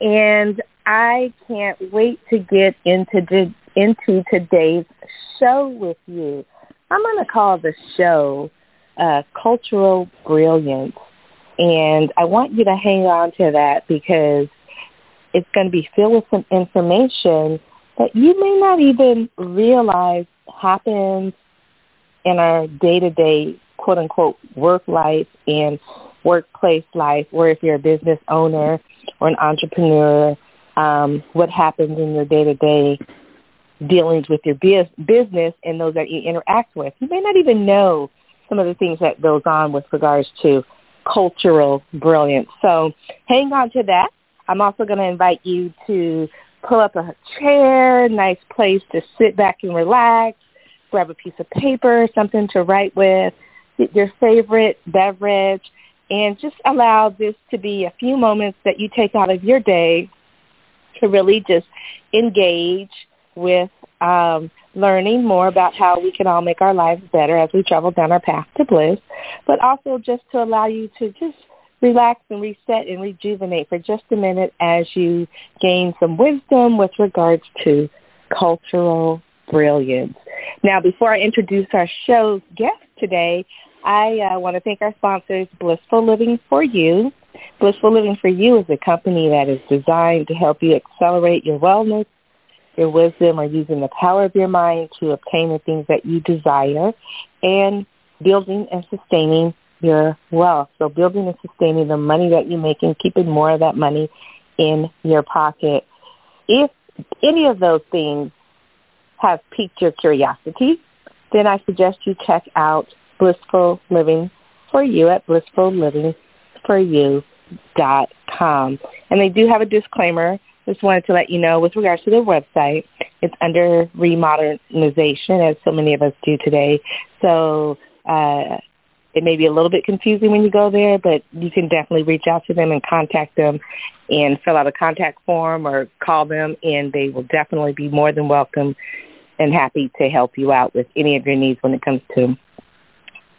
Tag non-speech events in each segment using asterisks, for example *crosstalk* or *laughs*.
and I can't wait to get into into today's show with you. I'm going to call the show uh, Cultural Brilliance. And I want you to hang on to that because it's going to be filled with some information that you may not even realize happens in our day to day, quote unquote, work life and workplace life, or if you're a business owner or an entrepreneur, um, what happens in your day to day dealings with your business and those that you interact with. You may not even know some of the things that goes on with regards to cultural brilliance. So hang on to that. I'm also going to invite you to pull up a chair, nice place to sit back and relax, grab a piece of paper, something to write with, your favorite beverage, and just allow this to be a few moments that you take out of your day to really just engage with um, learning more about how we can all make our lives better as we travel down our path to bliss, but also just to allow you to just relax and reset and rejuvenate for just a minute as you gain some wisdom with regards to cultural brilliance. Now, before I introduce our show's guest today, I uh, want to thank our sponsors, Blissful Living for You. Blissful Living for You is a company that is designed to help you accelerate your wellness your wisdom or using the power of your mind to obtain the things that you desire and building and sustaining your wealth. So building and sustaining the money that you make and keeping more of that money in your pocket. If any of those things have piqued your curiosity, then I suggest you check out Blissful Living for You at blissfullivingforyou.com. And they do have a disclaimer just wanted to let you know with regards to their website, it's under remodernization, as so many of us do today. So uh, it may be a little bit confusing when you go there, but you can definitely reach out to them and contact them and fill out a contact form or call them, and they will definitely be more than welcome and happy to help you out with any of your needs when it comes to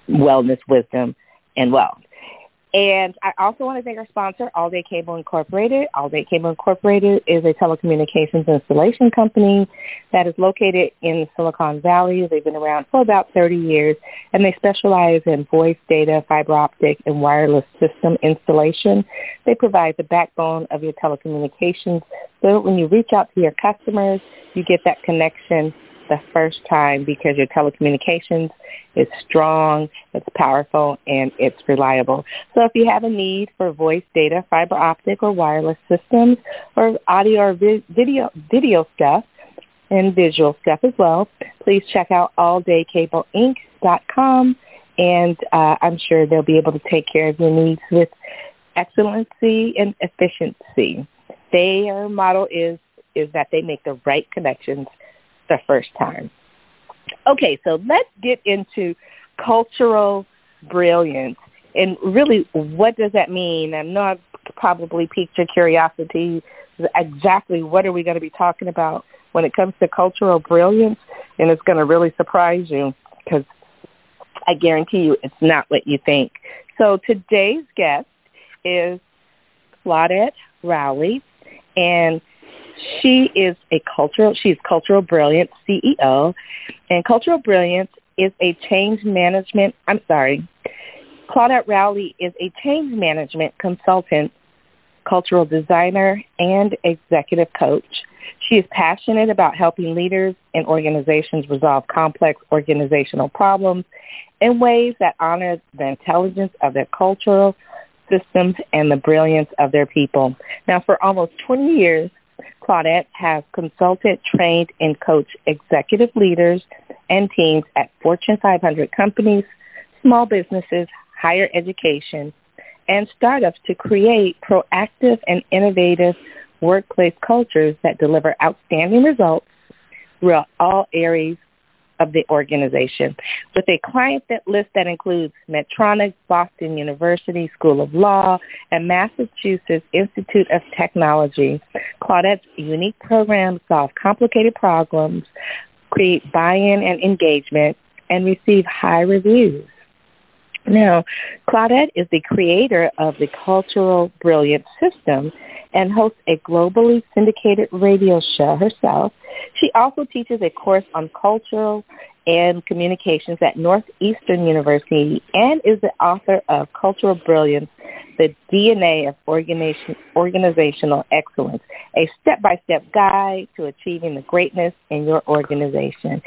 wellness, wisdom, and wealth. And I also want to thank our sponsor, All Day Cable Incorporated. All Day Cable Incorporated is a telecommunications installation company that is located in Silicon Valley. They've been around for about 30 years, and they specialize in voice, data, fiber optic, and wireless system installation. They provide the backbone of your telecommunications so when you reach out to your customers, you get that connection the first time because your telecommunications is strong, it's powerful, and it's reliable. So if you have a need for voice, data, fiber optic, or wireless systems, or audio or vi- video video stuff, and visual stuff as well, please check out alldaycableinc.com, and uh, I'm sure they'll be able to take care of your needs with excellency and efficiency. Their model is is that they make the right connections the first time. Okay, so let's get into cultural brilliance and really what does that mean? I know I've probably piqued your curiosity. Exactly what are we going to be talking about when it comes to cultural brilliance? And it's going to really surprise you because I guarantee you it's not what you think. So today's guest is Claudette Rowley, and she is a cultural, she's Cultural Brilliance CEO, and Cultural Brilliance is a change management, I'm sorry, Claudette Rowley is a change management consultant, cultural designer, and executive coach. She is passionate about helping leaders and organizations resolve complex organizational problems in ways that honor the intelligence of their cultural systems and the brilliance of their people. Now, for almost 20 years, Claudette has consulted, trained, and coached executive leaders and teams at Fortune 500 companies, small businesses, higher education, and startups to create proactive and innovative workplace cultures that deliver outstanding results throughout all areas of the organization. With a client list that includes Medtronic, Boston University School of Law, and Massachusetts Institute of Technology, Claudette's unique programs solve complicated problems, create buy-in and engagement, and receive high reviews. Now, Claudette is the creator of the Cultural Brilliance System and hosts a globally syndicated radio show herself. She also teaches a course on cultural and communications at Northeastern University and is the author of Cultural Brilliance, the DNA of Organizational Excellence, a step by step guide to achieving the greatness in your organization.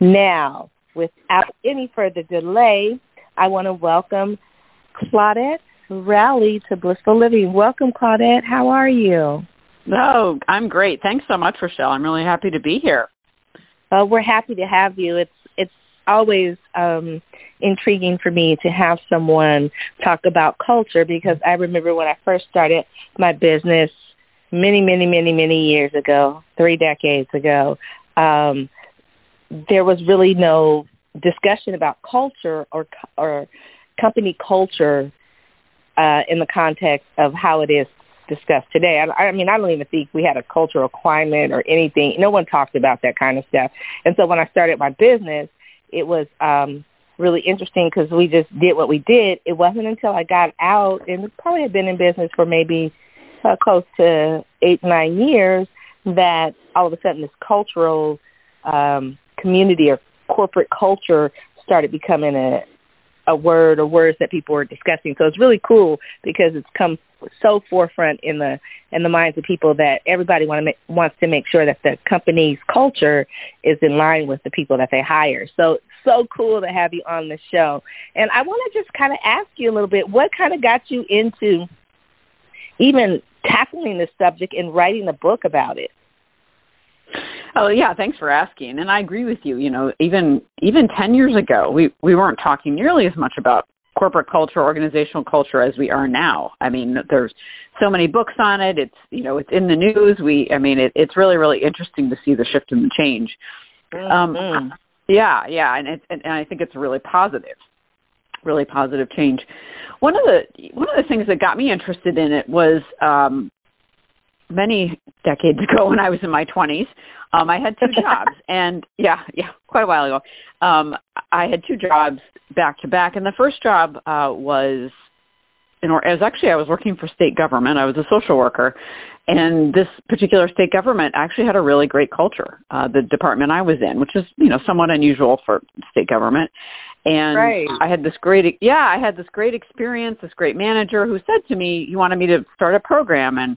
Now, without any further delay, I want to welcome Claudette Rowley to Blissful Living. Welcome, Claudette. How are you? Oh, I'm great. Thanks so much, Rochelle. I'm really happy to be here. Uh, we're happy to have you. It's it's always um, intriguing for me to have someone talk about culture because I remember when I first started my business many, many, many, many years ago, three decades ago. Um, there was really no discussion about culture or or company culture uh, in the context of how it is discussed today. I, I mean, I don't even think we had a cultural climate or anything. No one talked about that kind of stuff. And so when I started my business, it was um, really interesting because we just did what we did. It wasn't until I got out, and probably had been in business for maybe uh, close to eight, nine years, that all of a sudden this cultural um, community or corporate culture started becoming a a word or words that people were discussing. So it's really cool because it's come so forefront in the in the minds of people that everybody want to make, wants to make sure that the company's culture is in line with the people that they hire. So so cool to have you on the show. And I want to just kind of ask you a little bit what kind of got you into even tackling this subject and writing a book about it? Oh yeah, thanks for asking. And I agree with you. You know, even even ten years ago, we we weren't talking nearly as much about corporate culture, organizational culture as we are now. I mean, there's so many books on it. It's you know, it's in the news. We, I mean, it, it's really really interesting to see the shift and the change. Mm-hmm. Um, yeah, yeah, and it, and I think it's really positive, really positive change. One of the one of the things that got me interested in it was um, many decades *laughs* ago when I was in my 20s. Um, I had two *laughs* jobs, and yeah, yeah, quite a while ago. Um, I had two jobs back to back, and the first job uh, was in or as actually I was working for state government. I was a social worker, and this particular state government actually had a really great culture. Uh, the department I was in, which is you know somewhat unusual for state government, and right. I had this great yeah I had this great experience. This great manager who said to me, "You wanted me to start a program and."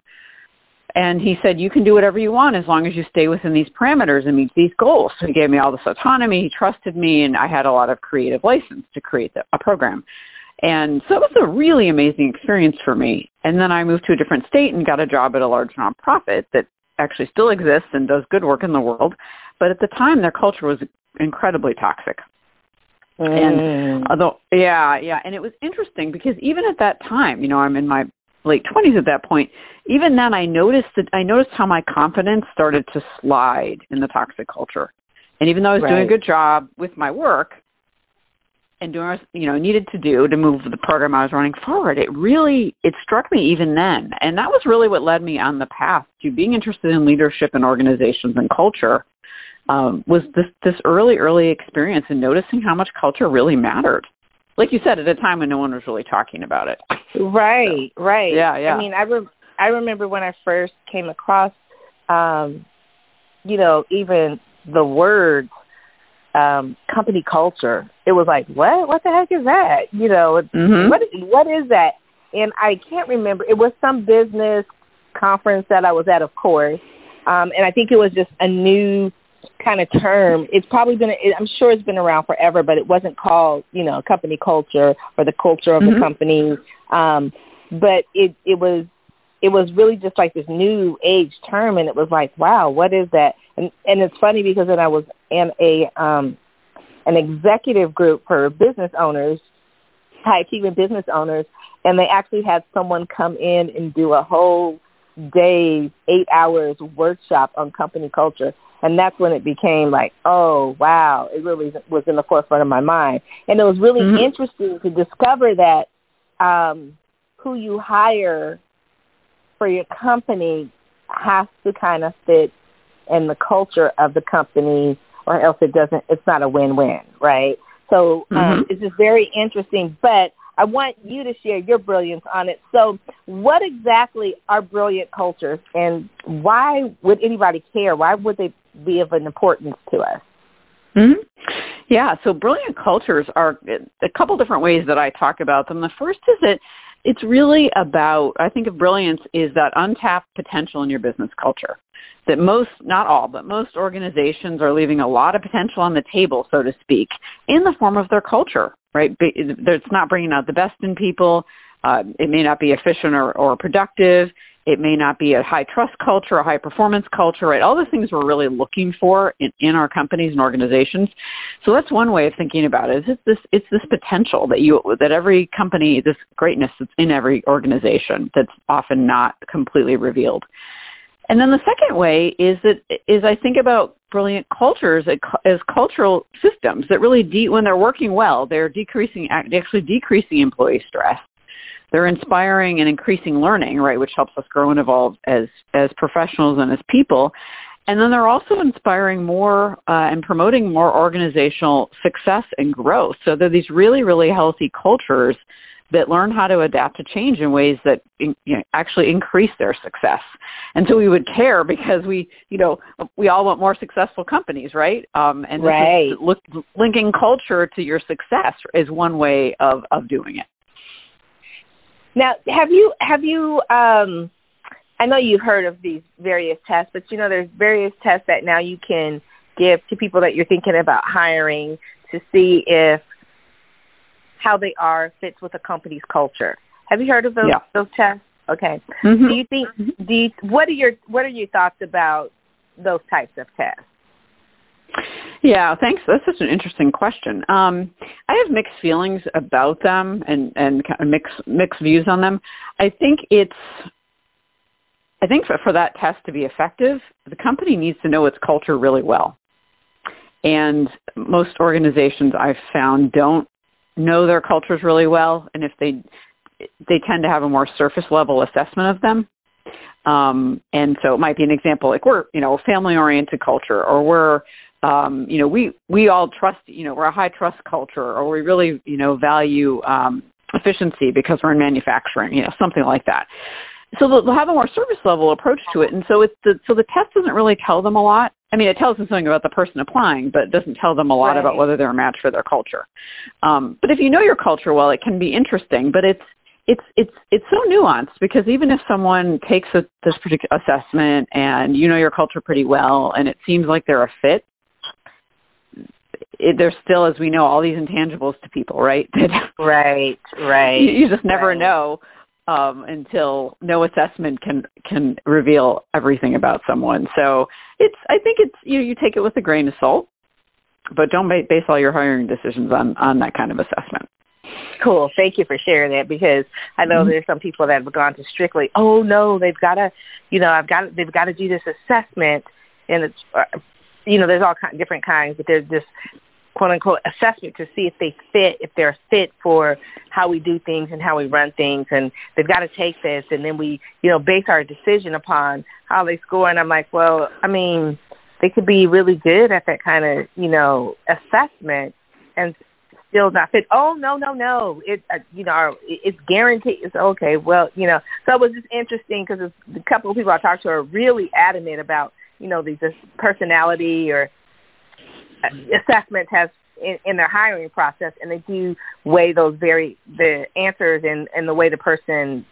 And he said you can do whatever you want as long as you stay within these parameters and meet these goals. So he gave me all this autonomy. He trusted me and i had a lot of creative license to create the, a program. And so it was a really amazing experience for me. And then i moved to a different state and got a job at a large nonprofit that actually still exists and does good work in the world. But at the time their culture was incredibly toxic. Mm. and although yeah yeah. And it was interesting because even at that time you know i'm in my late 20s at that point even then i noticed that i noticed how my confidence started to slide in the toxic culture. And even though i was right. doing a good job with my work and doing what you know needed to do to move the program i was running forward it really it struck me even then. And that was really what led me on the path to being interested in leadership and organizations and culture um, was this this early early experience and noticing how much culture really mattered like you said, at a time when no one was really talking about it. Right, so, right. Yeah, yeah. I mean, I re- I remember when I first came across, um, you know, even the word um company culture. It was like, what? What the heck is that? You know, mm-hmm. what what is that? And I can't remember. It was some business conference that I was at, of course. Um, and I think it was just a new kind of term. It's probably been, I'm sure it's been around forever, but it wasn't called, you know, company culture or the culture of mm-hmm. the company. Um, but it, it was, it was really just like this new age term, and it was like, wow, what is that? And and it's funny because then I was in a um, an executive group for business owners, high achieving business owners, and they actually had someone come in and do a whole days, eight hours workshop on company culture. And that's when it became like, oh, wow, it really was in the forefront of my mind. And it was really mm-hmm. interesting to discover that um, who you hire for your company has to kind of fit in the culture of the company or else it doesn't, it's not a win-win, right? So um, mm-hmm. it's just very interesting. But I want you to share your brilliance on it. So, what exactly are brilliant cultures, and why would anybody care? Why would they be of an importance to us? Mm-hmm. Yeah, so brilliant cultures are a couple different ways that I talk about them. The first is that it's really about, I think of brilliance is that untapped potential in your business culture. That most, not all, but most organizations are leaving a lot of potential on the table, so to speak, in the form of their culture right? It's not bringing out the best in people. Uh, it may not be efficient or, or productive. It may not be a high trust culture, a high performance culture, right? All the things we're really looking for in, in our companies and organizations. So that's one way of thinking about it. Is this it's this potential that you that every company, this greatness that's in every organization that's often not completely revealed. And then the second way is that is I think about brilliant cultures as cultural systems that really de- when they're working well, they're decreasing actually decreasing employee stress. They're inspiring and increasing learning, right, which helps us grow and evolve as as professionals and as people. And then they're also inspiring more uh, and promoting more organizational success and growth. So they're these really, really healthy cultures that learn how to adapt to change in ways that you know, actually increase their success. And so we would care because we, you know, we all want more successful companies, right? Um, and right. Look, linking culture to your success is one way of of doing it. Now, have you have you? Um, I know you've heard of these various tests, but you know there's various tests that now you can give to people that you're thinking about hiring to see if how they are fits with a company's culture. Have you heard of those yeah. those tests? Okay. Mm-hmm. Do you think? Do you, what are your what are your thoughts about those types of tests? Yeah, thanks. That's such an interesting question. Um, I have mixed feelings about them and and kind of mixed mixed views on them. I think it's I think for, for that test to be effective, the company needs to know its culture really well. And most organizations I've found don't know their cultures really well, and if they they tend to have a more surface level assessment of them. Um, and so it might be an example like we're you know a family oriented culture, or we're um, you know we we all trust you know we're a high trust culture, or we really you know value um, efficiency because we're in manufacturing, you know something like that so they'll have a more service level approach to it and so it's the so the test doesn't really tell them a lot i mean it tells them something about the person applying but it doesn't tell them a lot right. about whether they're a match for their culture um, but if you know your culture well it can be interesting but it's it's it's it's so nuanced because even if someone takes a, this particular assessment and you know your culture pretty well and it seems like they're a fit it, there's still, as we know, all these intangibles to people, right? *laughs* right, right. You, you just never right. know um, until no assessment can can reveal everything about someone. So it's I think it's you know, you take it with a grain of salt, but don't base all your hiring decisions on on that kind of assessment. Cool. Thank you for sharing that because I know mm-hmm. there's some people that have gone to strictly, oh no, they've got to, you know, I've got they've got to do this assessment, and it's, uh, you know, there's all kind different kinds, but there's this quote unquote assessment to see if they fit, if they're fit for how we do things and how we run things. And they've got to take this, and then we, you know, base our decision upon how they score. And I'm like, well, I mean, they could be really good at that kind of, you know, assessment and still not fit. Oh no, no, no! It, uh, you know, it's guaranteed. It's okay. Well, you know, so it was just interesting because a couple of people I talked to are really adamant about, you know, these personality or assessment has in, in their hiring process, and they do weigh those very the answers and and the way the person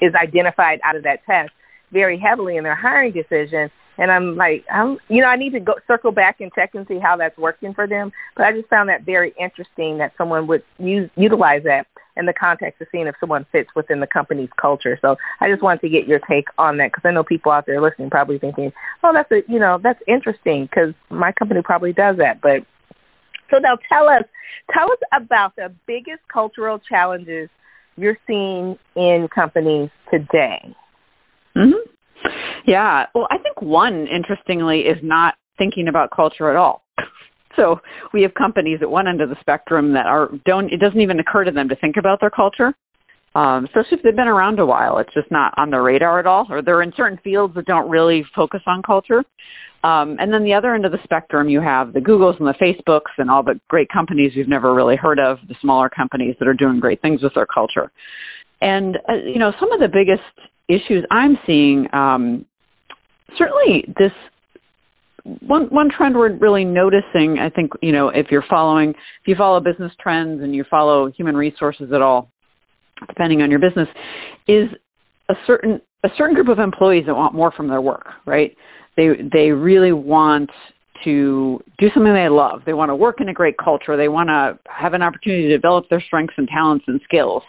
is identified out of that test very heavily in their hiring decision. And I'm like, I'm, you know, I need to go circle back and check and see how that's working for them. But I just found that very interesting that someone would use utilize that in the context of seeing if someone fits within the company's culture. So I just wanted to get your take on that because I know people out there listening probably thinking, oh, that's a, you know, that's interesting because my company probably does that. But so now tell us, tell us about the biggest cultural challenges you're seeing in companies today. Mm-hmm. Yeah. Well, I think one, interestingly, is not thinking about culture at all. So we have companies at one end of the spectrum that are don't. It doesn't even occur to them to think about their culture, um, especially if they've been around a while. It's just not on the radar at all, or they're in certain fields that don't really focus on culture. Um, and then the other end of the spectrum, you have the Googles and the Facebooks and all the great companies you've never really heard of, the smaller companies that are doing great things with their culture. And uh, you know, some of the biggest issues I'm seeing, um, certainly this one one trend we're really noticing, I think, you know, if you're following, if you follow business trends and you follow human resources at all, depending on your business, is a certain a certain group of employees that want more from their work, right? They they really want to do something they love. They want to work in a great culture. They want to have an opportunity to develop their strengths and talents and skills.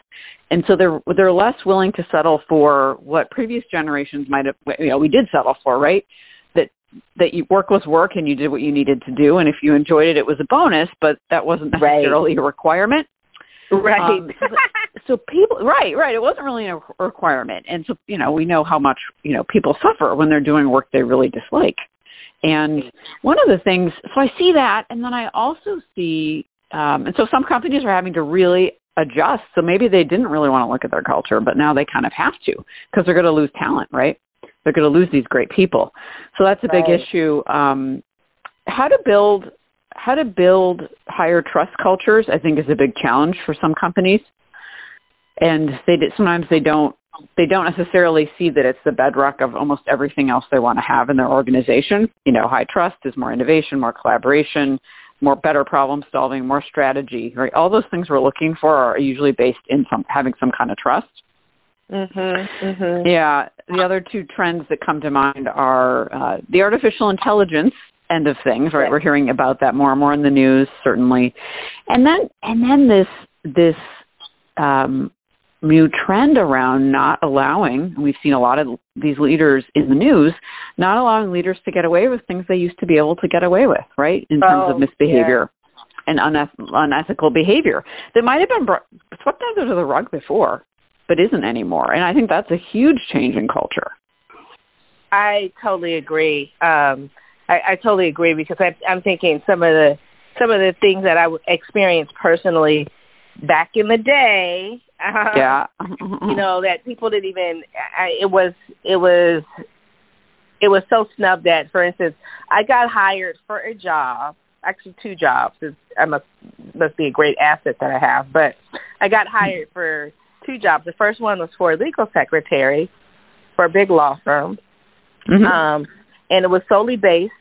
And so they're they're less willing to settle for what previous generations might have you know we did settle for, right? That you, work was work and you did what you needed to do, and if you enjoyed it, it was a bonus, but that wasn't necessarily right. a requirement. Right. Um, so, so people, right, right. It wasn't really a requirement, and so you know we know how much you know people suffer when they're doing work they really dislike. And one of the things, so I see that, and then I also see, um, and so some companies are having to really adjust. So maybe they didn't really want to look at their culture, but now they kind of have to because they're going to lose talent, right? They're going to lose these great people. So that's a big right. issue. Um, how to build how to build higher trust cultures, I think, is a big challenge for some companies, and they sometimes they don't they don't necessarily see that it's the bedrock of almost everything else they want to have in their organization. You know, high trust is more innovation, more collaboration, more better problem solving, more strategy. Right, all those things we're looking for are usually based in some having some kind of trust. Mhm. Mhm. Yeah, the other two trends that come to mind are uh, the artificial intelligence end of things, right? We're hearing about that more and more in the news, certainly, and then and then this this um, new trend around not allowing. We've seen a lot of these leaders in the news not allowing leaders to get away with things they used to be able to get away with, right? In terms oh, of misbehavior. Yeah. And uneth- unethical behavior that might have been brought, swept under the rug before but isn't anymore. And I think that's a huge change in culture. I totally agree. Um, I, I totally agree because I, I'm thinking some of the some of the things that I experienced personally back in the day. Uh, yeah. you know that people didn't even. I, it was it was it was so snubbed that, for instance, I got hired for a job actually two jobs. It's, I must must be a great asset that I have. But I got hired for two jobs. The first one was for a legal secretary for a big law firm, mm-hmm. um, and it was solely based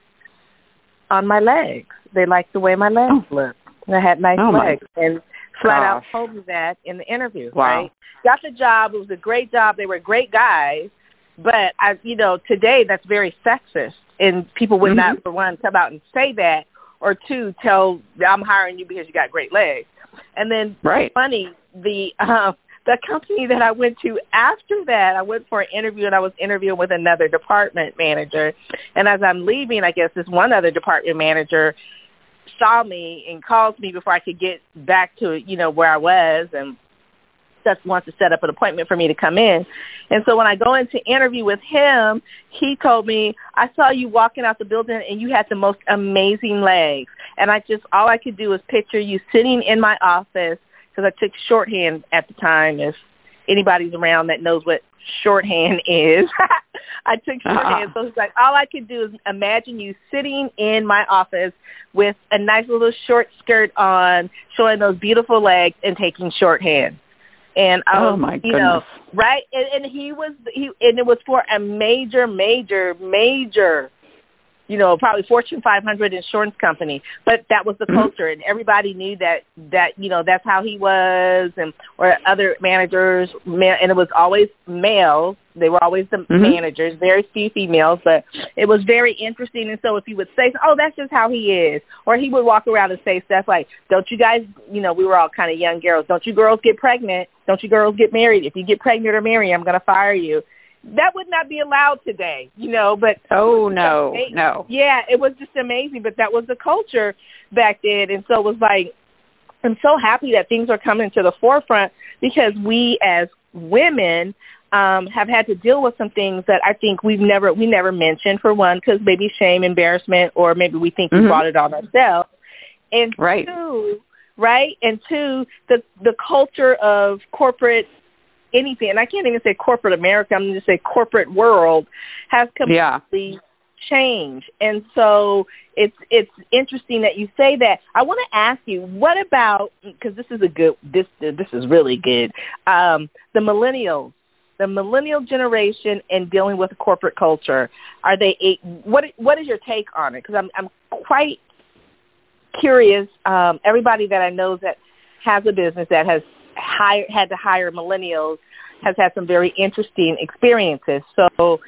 on my legs. They liked the way my legs oh. looked. I had nice oh legs, and flat Gosh. out told me that in the interview. Wow. Right? Got the job. It was a great job. They were great guys, but I, you know, today that's very sexist, and people would mm-hmm. not, for one, come out and say that, or two, tell I'm hiring you because you got great legs. And then, right. funny, the uh, the company that I went to after that, I went for an interview and I was interviewing with another department manager. And as I'm leaving, I guess this one other department manager saw me and called me before I could get back to you know where I was and just wants to set up an appointment for me to come in. And so when I go in to interview with him, he told me, I saw you walking out the building and you had the most amazing legs. And I just, all I could do was picture you sitting in my office because I took shorthand at the time. If anybody's around that knows what shorthand *laughs* is, I took shorthand. Uh-huh. So it's like all I could do is imagine you sitting in my office with a nice little short skirt on, showing those beautiful legs, and taking shorthand. And I oh was, my you goodness. know, right? And, and he was he, and it was for a major, major, major you know, probably Fortune 500 insurance company, but that was the mm-hmm. culture, and everybody knew that that you know that's how he was, and or other managers, and it was always males. They were always the mm-hmm. managers, very few females, but it was very interesting. And so, if he would say, "Oh, that's just how he is," or he would walk around and say stuff like, "Don't you guys, you know, we were all kind of young girls. Don't you girls get pregnant? Don't you girls get married? If you get pregnant or married, I'm going to fire you." That would not be allowed today, you know, but Oh no, no. Yeah, it was just amazing, but that was the culture back then and so it was like I'm so happy that things are coming to the forefront because we as women um, have had to deal with some things that I think we've never we never mentioned. For one, because maybe shame, embarrassment, or maybe we think mm-hmm. we brought it on ourselves. And right. two, right, and two, the the culture of corporate anything, and I can't even say corporate America. I'm going to say corporate world has completely yeah. changed, and so it's it's interesting that you say that. I want to ask you, what about because this is a good this this is really good. Um, the millennials the millennial generation and dealing with corporate culture are they what what is your take on it because i'm i'm quite curious um everybody that i know that has a business that has hired had to hire millennials has had some very interesting experiences so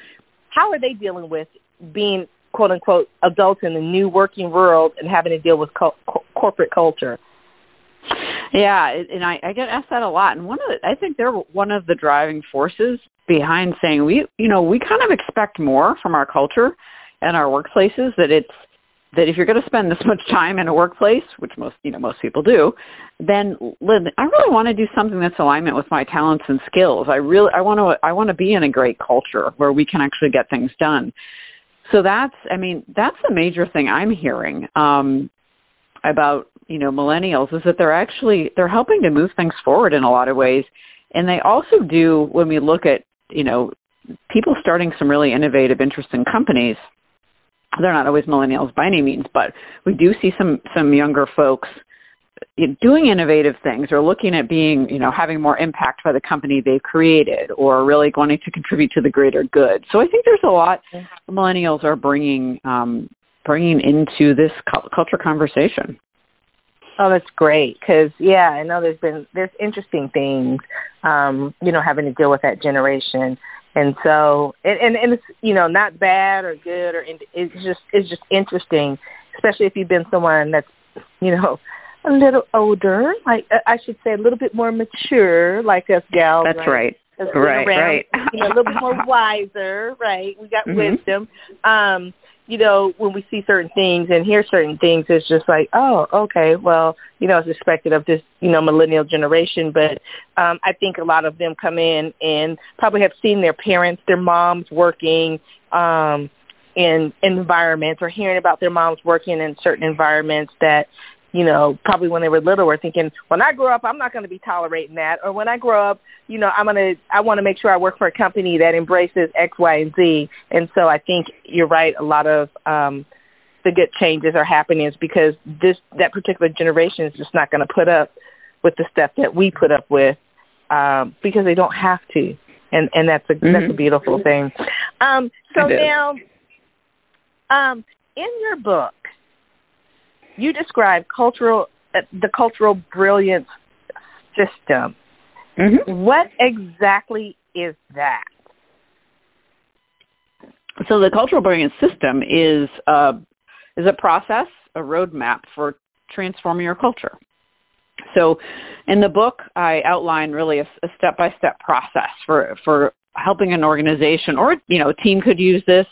how are they dealing with being quote unquote adults in the new working world and having to deal with co- co- corporate culture yeah, and I, I get asked that a lot. And one of the, I think they're one of the driving forces behind saying we, you know, we kind of expect more from our culture and our workplaces. That it's that if you're going to spend this much time in a workplace, which most, you know, most people do, then I really want to do something that's alignment with my talents and skills. I really, I want to, I want to be in a great culture where we can actually get things done. So that's, I mean, that's the major thing I'm hearing um, about you know millennials is that they're actually they're helping to move things forward in a lot of ways and they also do when we look at you know people starting some really innovative interesting companies they're not always millennials by any means but we do see some some younger folks doing innovative things or looking at being you know having more impact by the company they've created or really wanting to contribute to the greater good. So i think there's a lot millennials are bringing um bringing into this culture conversation. Oh, that's great. Because yeah, I know there's been there's interesting things, um, you know, having to deal with that generation, and so and and, and it's you know not bad or good or it's just it's just interesting, especially if you've been someone that's you know a little older, like uh, I should say a little bit more mature, like us gals. That's right. right. Right, around, right. You know, a little bit more *laughs* wiser, right? We got mm-hmm. wisdom. Um, you know, when we see certain things and hear certain things, it's just like, oh, okay, well, you know, it's expected of this, you know, millennial generation. But um, I think a lot of them come in and probably have seen their parents, their moms working um, in environments or hearing about their moms working in certain environments that you know, probably when they were little were thinking, when I grow up, I'm not going to be tolerating that. Or when I grow up, you know, I'm going to, I want to make sure I work for a company that embraces X, Y, and Z. And so I think you're right. A lot of, um, the good changes are happening is because this, that particular generation is just not going to put up with the stuff that we put up with, um, because they don't have to. And, and that's a, mm-hmm. that's a beautiful thing. Um, so now, um, in your book, you describe cultural uh, the cultural brilliance system. Mm-hmm. What exactly is that? So the cultural brilliance system is uh, is a process, a roadmap for transforming your culture. So, in the book, I outline really a step by step process for for helping an organization or you know a team could use this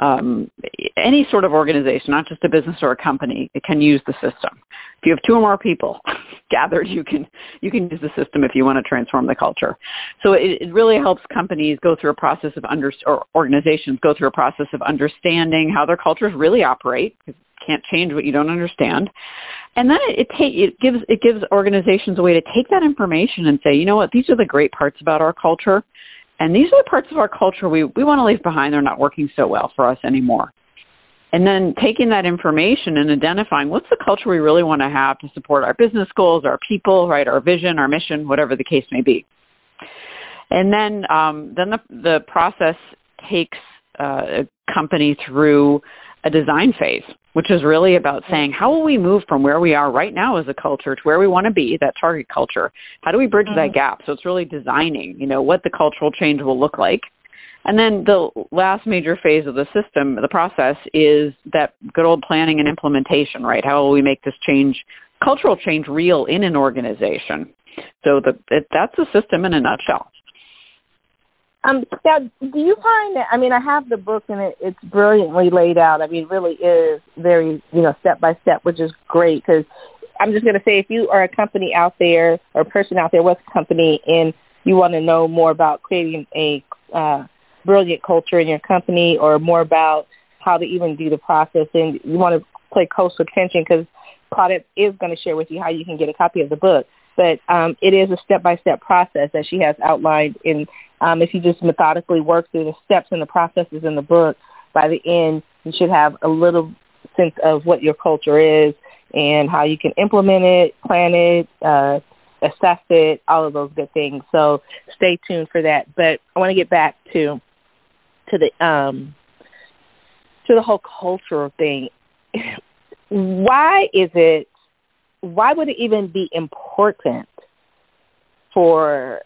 um, any sort of organization, not just a business or a company, can use the system. If you have two or more people *laughs* gathered, you can you can use the system if you want to transform the culture. So it, it really helps companies go through a process of under or organizations go through a process of understanding how their cultures really operate. Because can't change what you don't understand. And then it, it, take, it gives it gives organizations a way to take that information and say, you know what, these are the great parts about our culture and these are the parts of our culture we, we want to leave behind. They're not working so well for us anymore. And then taking that information and identifying what's the culture we really want to have to support our business goals, our people, right, our vision, our mission, whatever the case may be. And then, um, then the, the process takes uh, a company through a design phase, which is really about saying how will we move from where we are right now as a culture to where we want to be, that target culture? How do we bridge mm-hmm. that gap? So it's really designing, you know, what the cultural change will look like. And then the last major phase of the system, the process, is that good old planning and implementation, right? How will we make this change, cultural change, real in an organization? So the, it, that's the system in a nutshell. Um, now, do you find that? I mean, I have the book and it, it's brilliantly laid out. I mean, it really is very, you know, step by step, which is great because I'm just going to say if you are a company out there or a person out there with a company and you want to know more about creating a uh, brilliant culture in your company or more about how to even do the process and you want to play close attention because Claudette is going to share with you how you can get a copy of the book. But um, it is a step by step process that she has outlined. And um, if you just methodically work through the steps and the processes in the book, by the end, you should have a little sense of what your culture is and how you can implement it, plan it, uh, assess it, all of those good things. So stay tuned for that. But I want to get back to to the um to the whole cultural thing. *laughs* why is it why would it even be important for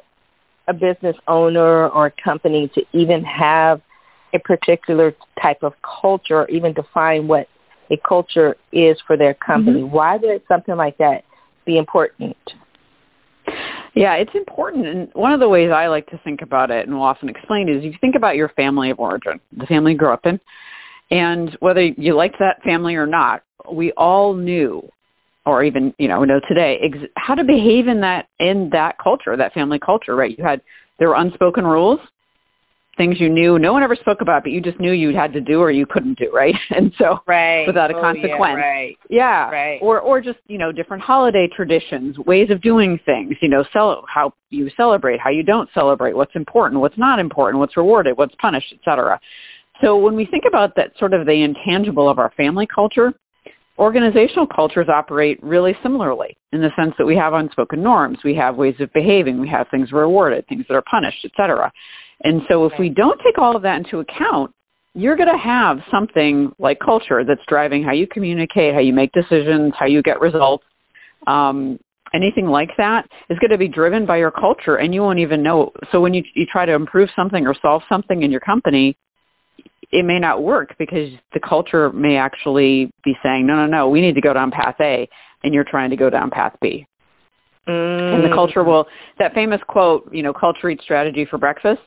a business owner or a company to even have a particular type of culture or even define what a culture is for their company? Mm-hmm. Why would something like that be important? Yeah, it's important. And one of the ways I like to think about it and will often explain is you think about your family of origin, the family you grew up in, and whether you liked that family or not, we all knew or even you know know today ex- how to behave in that in that culture that family culture right? You had there were unspoken rules things you knew no one ever spoke about but you just knew you had to do or you couldn't do right? *laughs* And so right. without a oh, consequence. yeah, right. Yeah. Right. Or or just you know different holiday traditions ways of doing things you know cel- how you celebrate how you don't celebrate what's important what's not important what's rewarded what's punished etc so when we think about that sort of the intangible of our family culture organizational cultures operate really similarly in the sense that we have unspoken norms, we have ways of behaving, we have things rewarded, things that are punished, etc. And so if we don't take all of that into account, you're going to have something like culture that's driving how you communicate, how you make decisions, how you get results. Um, anything like that is going to be driven by your culture and you won't even know. So when you, you try to improve something or solve something in your company, it may not work because the culture may actually be saying, no, no, no, we need to go down path A, and you're trying to go down path B. Mm. And the culture will, that famous quote, you know, culture eats strategy for breakfast.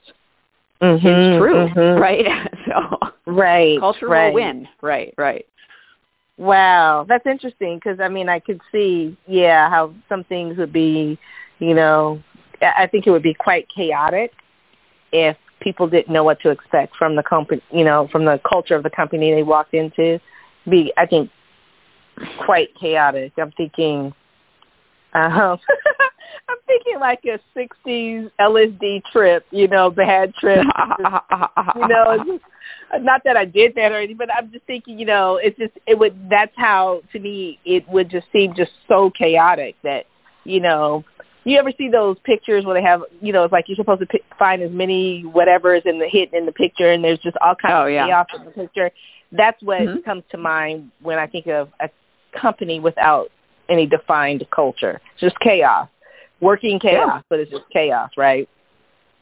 Mm-hmm, is true, mm-hmm. right? *laughs* so, right, culture right. will win, right, right. Wow, that's interesting because I mean I could see, yeah, how some things would be, you know, I think it would be quite chaotic if people didn't know what to expect from the company, you know, from the culture of the company they walked into. Be, I think, quite chaotic. I'm thinking, um, *laughs* I'm thinking like a '60s LSD trip, you know, bad trip. *laughs* you know, just, not that I did that or anything, but I'm just thinking, you know, it's just it would. That's how to me it would just seem just so chaotic that you know you ever see those pictures where they have, you know, it's like you're supposed to pick, find as many whatever's in the hit in the picture, and there's just all kinds oh, of yeah. chaos in the picture. That's what mm-hmm. comes to mind when I think of a company without any defined culture. It's just chaos, working chaos, yeah. but it's just chaos, right?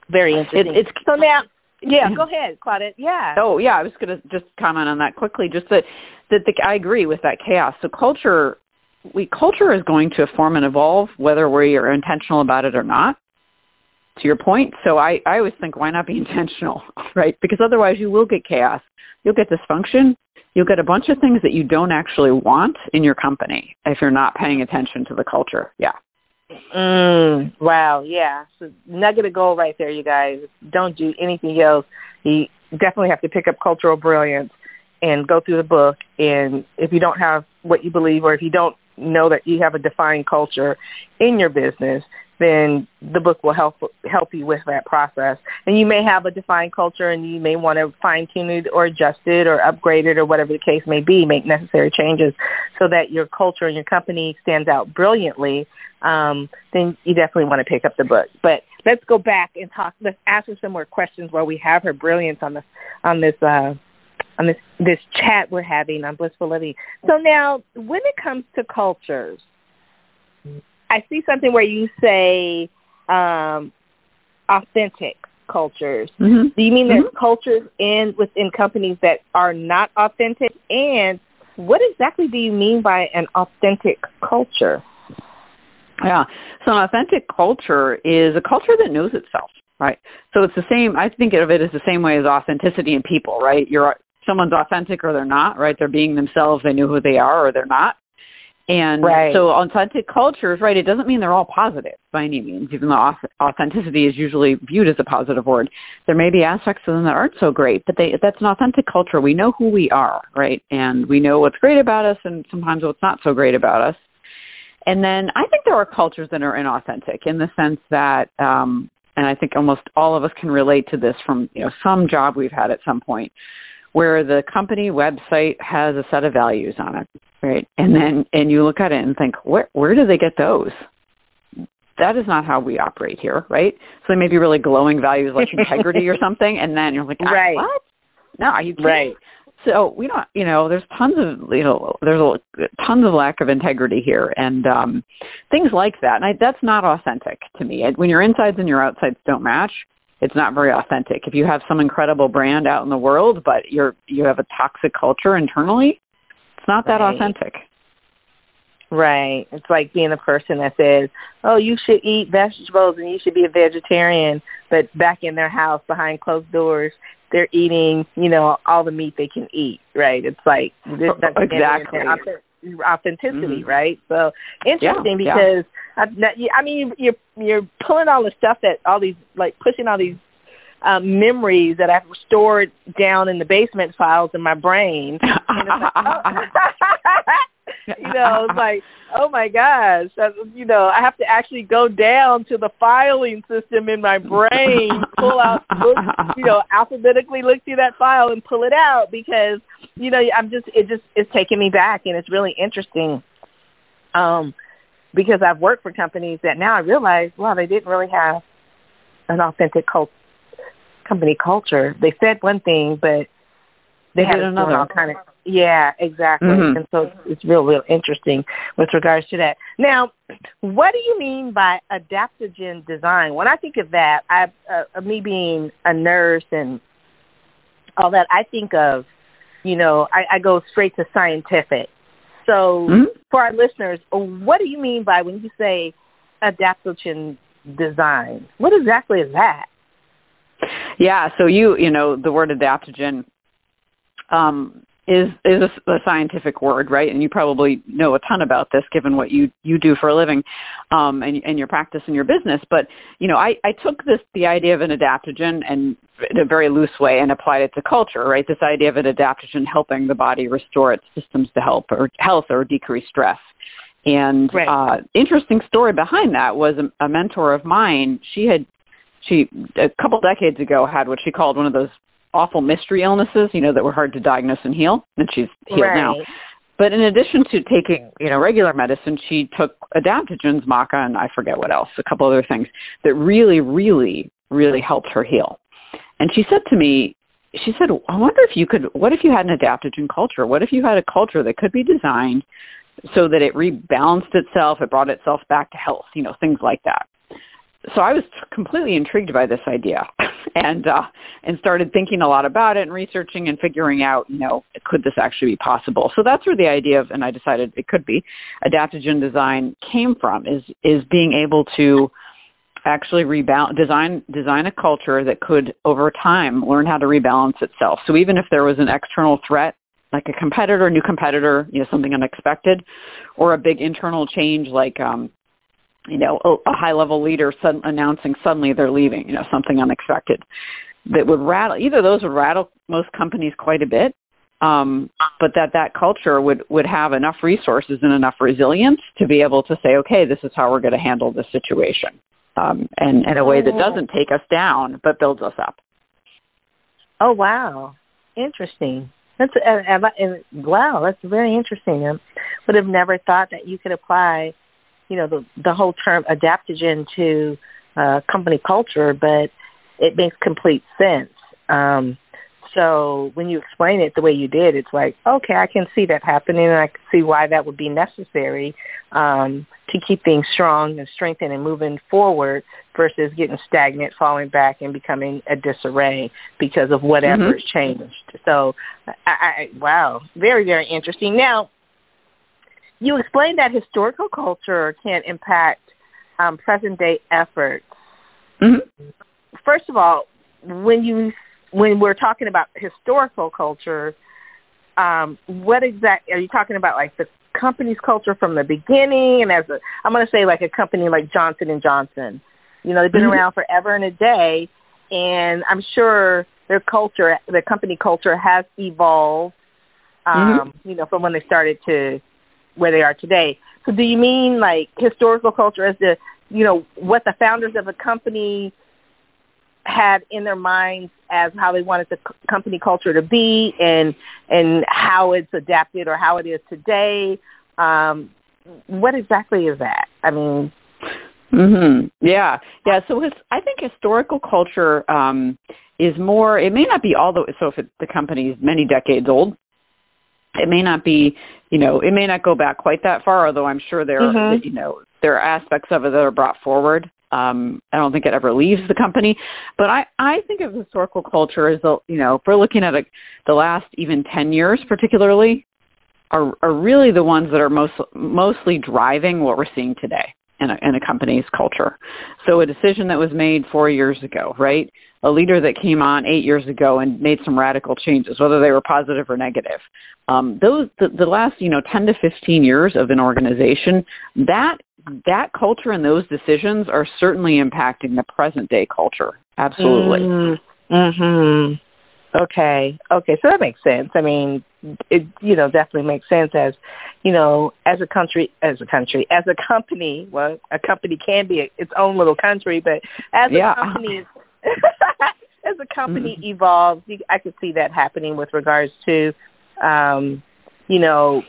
Very interesting. It, it's so now. Yeah, go ahead, Claudette. Yeah. *laughs* Oh, yeah. I was going to just comment on that quickly. Just that, that the, I agree with that chaos. So culture we culture is going to form and evolve whether we are intentional about it or not to your point. So i i always think why not be *laughs* intentional right? Because otherwise you will get chaos. You'll get dysfunction. You'll get a bunch of things that you don't actually want in your company if you're not paying attention to the culture. Yeah. Mm, wow. Yeah. So nugget of gold right there you guys. Don't do anything else. You definitely have to pick up cultural brilliance and go through the book. And if you don't have what you believe or if you don't know that you have a defined culture in your business, then the book will help help you with that process. And you may have a defined culture, and you may want to fine tune it or adjust it or upgrade it or whatever the case may be. Make necessary changes so that your culture and your company stands out brilliantly. Um, then you definitely want to pick up the book. But let's go back and talk. Let's ask her some more questions while we have her brilliance on this on this uh, on this this chat we're having on Blissful Living. So now, when it comes to cultures, I see something where you say um, authentic cultures. Mm-hmm. Do you mean there's mm-hmm. cultures in within companies that are not authentic? And what exactly do you mean by an authentic culture? Yeah. So an authentic culture is a culture that knows itself, right? So it's the same I think of it as the same way as authenticity in people, right? You're someone's authentic or they're not, right? They're being themselves, they know who they are or they're not. And right. so authentic cultures, right, it doesn't mean they're all positive by any means, even though authenticity is usually viewed as a positive word. There may be aspects of them that aren't so great, but they, that's an authentic culture. We know who we are, right? And we know what's great about us and sometimes what's not so great about us. And then I think there are cultures that are inauthentic in the sense that, um, and I think almost all of us can relate to this from, you know, some job we've had at some point where the company website has a set of values on it, right? And then and you look at it and think, where where do they get those? That is not how we operate here, right? So they may be really glowing values like *laughs* integrity or something, and then you're like, ah, right. what? No, are you kidding? Right. So we don't, you know, there's tons of, you know, there's a, tons of lack of integrity here, and um things like that. And I, that's not authentic to me. When your insides and your outsides don't match, it's not very authentic. If you have some incredible brand out in the world, but you're you have a toxic culture internally, it's not that right. authentic. Right. It's like being a person that says, "Oh, you should eat vegetables and you should be a vegetarian," but back in their house behind closed doors, they're eating, you know, all the meat they can eat. Right. It's like this oh, exactly authenticity, mm-hmm. right? So interesting yeah, because yeah. I, I mean you're you're pulling all the stuff that all these like pushing all these um, memories that I've stored down in the basement files in my brain. *laughs* like, oh. *laughs* you know, it's *laughs* like, oh my gosh, you know, I have to actually go down to the filing system in my brain, pull out, look, you know, alphabetically look through that file and pull it out because, you know, I'm just, it just, it's taking me back and it's really interesting. Um, because I've worked for companies that now I realize, wow, they didn't really have an authentic cult, company culture. They said one thing, but they had another kind of yeah, exactly. Mm-hmm. And so it's real, real interesting with regards to that. Now, what do you mean by adaptogen design? When I think of that, I uh, me being a nurse and all that, I think of, you know, I, I go straight to scientific. So, mm-hmm. for our listeners, what do you mean by when you say adaptogen design? What exactly is that? Yeah, so you you know the word adaptogen um, is is a, a, scientific word, right? And you probably know a ton about this, given what you you do for a living, um, and, and your practice and your business. But you know, I I took this the idea of an adaptogen and in a very loose way and applied it to culture, right? This idea of an adaptogen helping the body restore its systems to help or health or decrease stress. And right. uh, interesting story behind that was a, a mentor of mine. She had she a couple decades ago had what she called one of those awful mystery illnesses, you know, that were hard to diagnose and heal, and she's healed right. now. But in addition to taking, you know, regular medicine, she took adaptogens, maca, and I forget what else, a couple other things that really, really, really helped her heal. And she said to me, she said, I wonder if you could, what if you had an adaptogen culture? What if you had a culture that could be designed so that it rebalanced itself, it brought itself back to health, you know, things like that so I was completely intrigued by this idea *laughs* and uh and started thinking a lot about it and researching and figuring out, you know, could this actually be possible? So that's where the idea of and I decided it could be adaptogen design came from is is being able to actually rebalance design design a culture that could over time learn how to rebalance itself. So even if there was an external threat like a competitor, new competitor, you know, something unexpected, or a big internal change like um, you know, a, a high level leader sudden, announcing suddenly they're leaving, you know, something unexpected that would rattle either those would rattle most companies quite a bit um, but that that culture would would have enough resources and enough resilience to be able to say okay this is how we're going to handle this situation um, and in a way that doesn't take us down but builds us up. Oh wow. Interesting. That's uh, uh, wow that's very interesting. I would have never thought that you could apply you know the the whole term adaptogen to uh, company culture, but it makes complete sense. Um, so when you explain it the way you did, it's like okay, I can see that happening, and I can see why that would be necessary um, to keep things strong and strengthened and moving forward versus getting stagnant, falling back, and becoming a disarray because of whatever mm-hmm. changed. So, I, I, wow, very very interesting. Now, you explained that historical culture can impact um, present day efforts. Mm-hmm. First of all, when you when we're talking about historical culture, um, what exact are you talking about? Like the company's culture from the beginning, and as a, I'm going to say like a company like Johnson and Johnson, you know, they've been mm-hmm. around forever and a day, and I'm sure their culture, their company culture, has evolved. Mm-hmm. Um, mm-hmm. You know, from when they started to where they are today. So, do you mean like historical culture as the, you know, what the founders of a company had in their minds as how they wanted the company culture to be and and how it's adapted or how it is today? Um what exactly is that? I mean mhm yeah. Yeah. So his, i think historical culture um is more it may not be all the so if it, the company is many decades old it may not be you know it may not go back quite that far although i'm sure there mm-hmm. are you know there are aspects of it that are brought forward um, I don't think it ever leaves the company, but I I think of historical culture as a you know if we're looking at a, the last even ten years particularly, are are really the ones that are most mostly driving what we're seeing today in a, in a company's culture. So a decision that was made four years ago, right? A leader that came on eight years ago and made some radical changes, whether they were positive or negative. Um, those the, the last you know ten to fifteen years of an organization that that culture and those decisions are certainly impacting the present day culture. Absolutely. Mhm. Okay. Okay. So that makes sense. I mean, it you know definitely makes sense as you know as a country as a country as a company. Well, a company can be its own little country, but as a yeah. company. *laughs* as a company mm-hmm. evolves, I could see that happening with regards to, um, you know,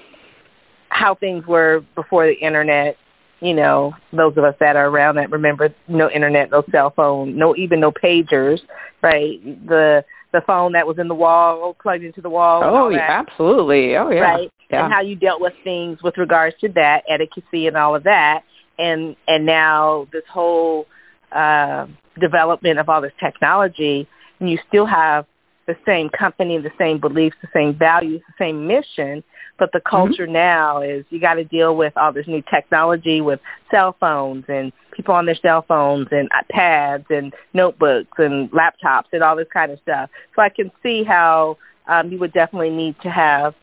how things were before the internet you know, those of us that are around that remember no internet, no cell phone, no even no pagers, right? The the phone that was in the wall, plugged into the wall. Oh yeah, absolutely. Oh yeah. Right. Yeah. And how you dealt with things with regards to that, etiquette and all of that. And and now this whole uh development of all this technology and you still have the same company, the same beliefs, the same values, the same mission, but the mm-hmm. culture mm-hmm. now is you got to deal with all this new technology with cell phones and people on their cell phones and pads and notebooks and laptops and all this kind of stuff. So I can see how um, you would definitely need to have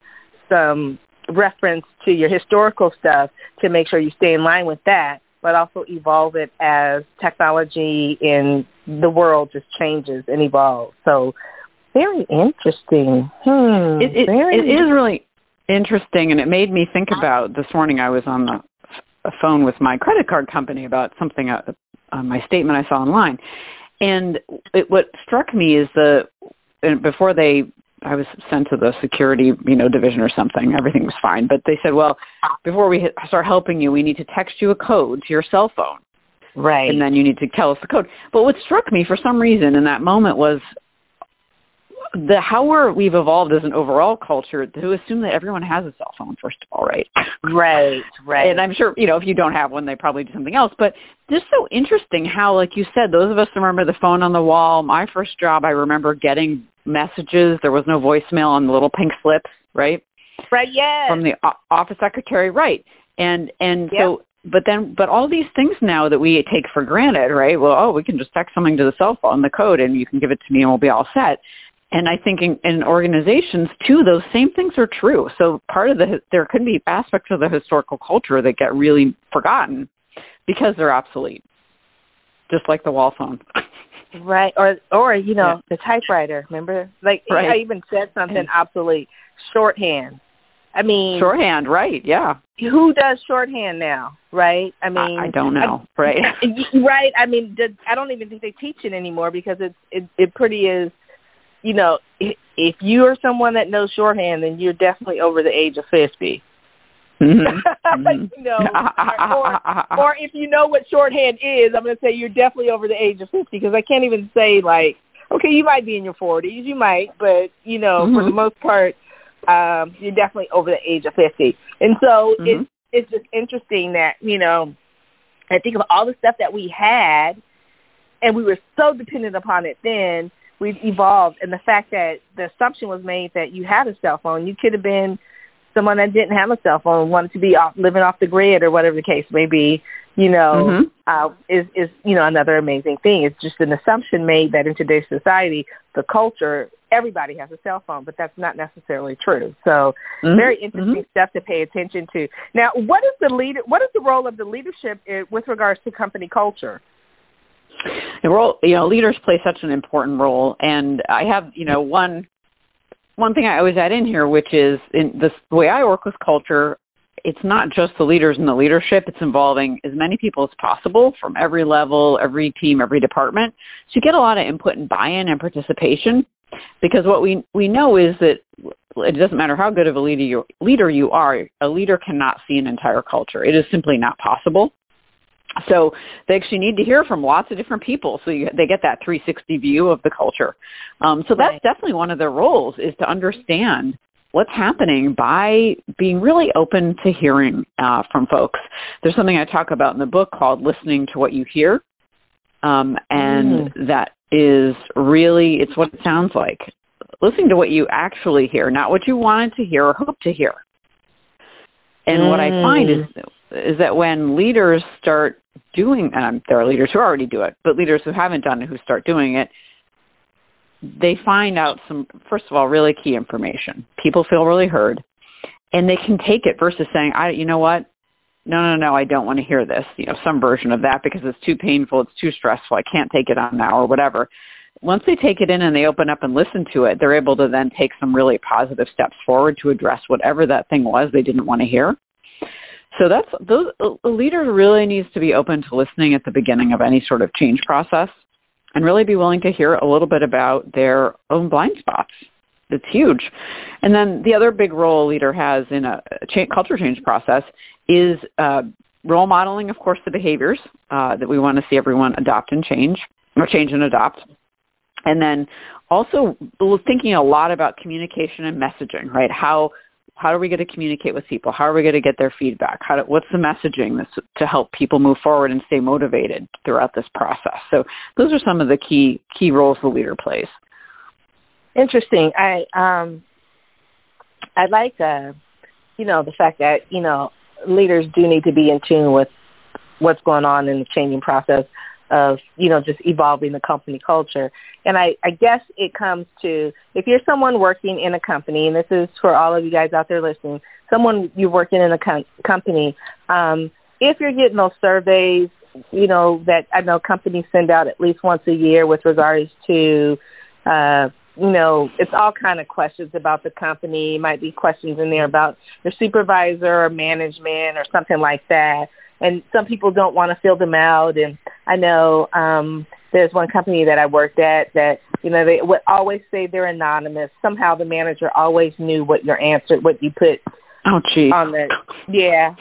some reference to your historical stuff to make sure you stay in line with that, but also evolve it as technology in the world just changes and evolves. So very interesting. Hmm. It, it, very it is really interesting, and it made me think about this morning. I was on the phone with my credit card company about something uh, on my statement I saw online, and it, what struck me is the before they I was sent to the security, you know, division or something. Everything was fine, but they said, "Well, before we start helping you, we need to text you a code to your cell phone." Right. And then you need to tell us the code. But what struck me for some reason in that moment was the how we're we've evolved as an overall culture to assume that everyone has a cell phone first of all right? Right right. And i'm sure you know if you don't have one they probably do something else. But just so interesting how like you said those of us remember the phone on the wall my first job i remember getting messages. There was no voicemail on the little pink slips right? Right yeah from the office secretary right. And and yep. so but then but all these things now that we take for granted right? Well oh we can just text something to the cell phone the code and you can give it to me and we'll be all set and I think in, in organizations too, those same things are true. So part of the there could be aspects of the historical culture that get really forgotten because they're obsolete, just like the wall phone. Right, or or you know yeah. the typewriter. Remember, like right. I even said something obsolete. Shorthand. I mean, shorthand. Right. Yeah. Who does shorthand now? Right. I mean, I, I don't know. I, right. *laughs* right. I mean, I don't even think they teach it anymore because it's it it pretty is you know, if you are someone that knows shorthand, then you're definitely over the age of 50. Mm-hmm. *laughs* you know, *laughs* or, or if you know what shorthand is, I'm going to say you're definitely over the age of 50 because I can't even say like, okay, you might be in your 40s, you might, but you know, mm-hmm. for the mm-hmm. most part, um, you're definitely over the age of 50. And so mm-hmm. it's it's just interesting that you know, I think of all the stuff that we had, and we were so dependent upon it then we've evolved, and the fact that the assumption was made that you had a cell phone, you could have been someone that didn't have a cell phone, wanted to be off, living off the grid or whatever the case may be. you know, mm-hmm. uh, is is you know another amazing thing. It's just an assumption made that in today's society, the culture, everybody has a cell phone, but that's not necessarily true. So, mm-hmm. very interesting mm-hmm. stuff to pay attention to. Now, what is the leader? What is the role of the leadership in, with regards to company culture? The role, you know, leaders play such an important role, and I have, you know, one one thing I always add in here, which is in this, the way I work with culture, it's not just the leaders and the leadership, it's involving as many people as possible from every level, every team, every department. So you get a lot of input and buy-in and participation because what we we know is that it doesn't matter how good of a leader you, leader you are, a leader cannot see an entire culture. It is simply not possible. So they actually need to hear from lots of different people, so you, they get that 360 view of the culture. Um, so that's right. definitely one of their roles is to understand what's happening by being really open to hearing uh, from folks. There's something I talk about in the book called listening to what you hear. Um, and mm. that is really, it's what it sounds like. Listening to what you actually hear, not what you wanted to hear or hope to hear. And mm. what I find is mm. is that when leaders start doing, and there are leaders who already do it, but leaders who haven't done it who start doing it, they find out some, first of all, really key information. People feel really heard, and they can take it versus saying, "I, you know what? No, no, no, I don't want to hear this." You know, some version of that because it's too painful, it's too stressful, I can't take it on now, or whatever. Once they take it in and they open up and listen to it, they're able to then take some really positive steps forward to address whatever that thing was they didn't want to hear. So that's those a leader really needs to be open to listening at the beginning of any sort of change process and really be willing to hear a little bit about their own blind spots. It's huge. And then the other big role a leader has in a cha- culture change process is uh, role modeling, of course, the behaviors uh, that we want to see everyone adopt and change, or change and adopt. And then also thinking a lot about communication and messaging, right? How how are we going to communicate with people? How are we going to get their feedback? How do, what's the messaging to help people move forward and stay motivated throughout this process? So those are some of the key key roles the leader plays. Interesting. I um I like uh you know the fact that you know leaders do need to be in tune with what's going on in the changing process of you know just evolving the company culture and i i guess it comes to if you're someone working in a company and this is for all of you guys out there listening someone you're working in a com- company um if you're getting those surveys you know that i know companies send out at least once a year with regards to uh you know, it's all kind of questions about the company. Might be questions in there about your supervisor or management or something like that and some people don't want to fill them out and I know um there's one company that I worked at that you know they would always say they're anonymous. Somehow the manager always knew what your answer what you put oh gee on the yeah.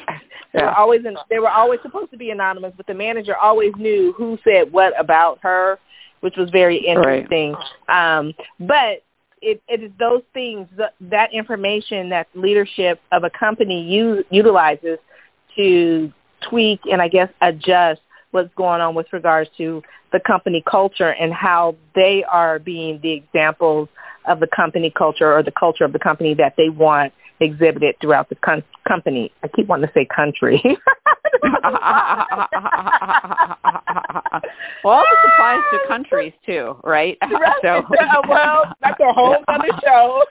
They were always in, they were always supposed to be anonymous, but the manager always knew who said what about her, which was very interesting. Right. Um but it, it is those things that information that leadership of a company u- utilizes to tweak and I guess adjust what's going on with regards to the company culture and how they are being the examples of the company culture or the culture of the company that they want exhibited throughout the con- company. I keep wanting to say country. *laughs* well, this applies to countries too, right? right. *laughs* So, *laughs* well, that's a whole other show.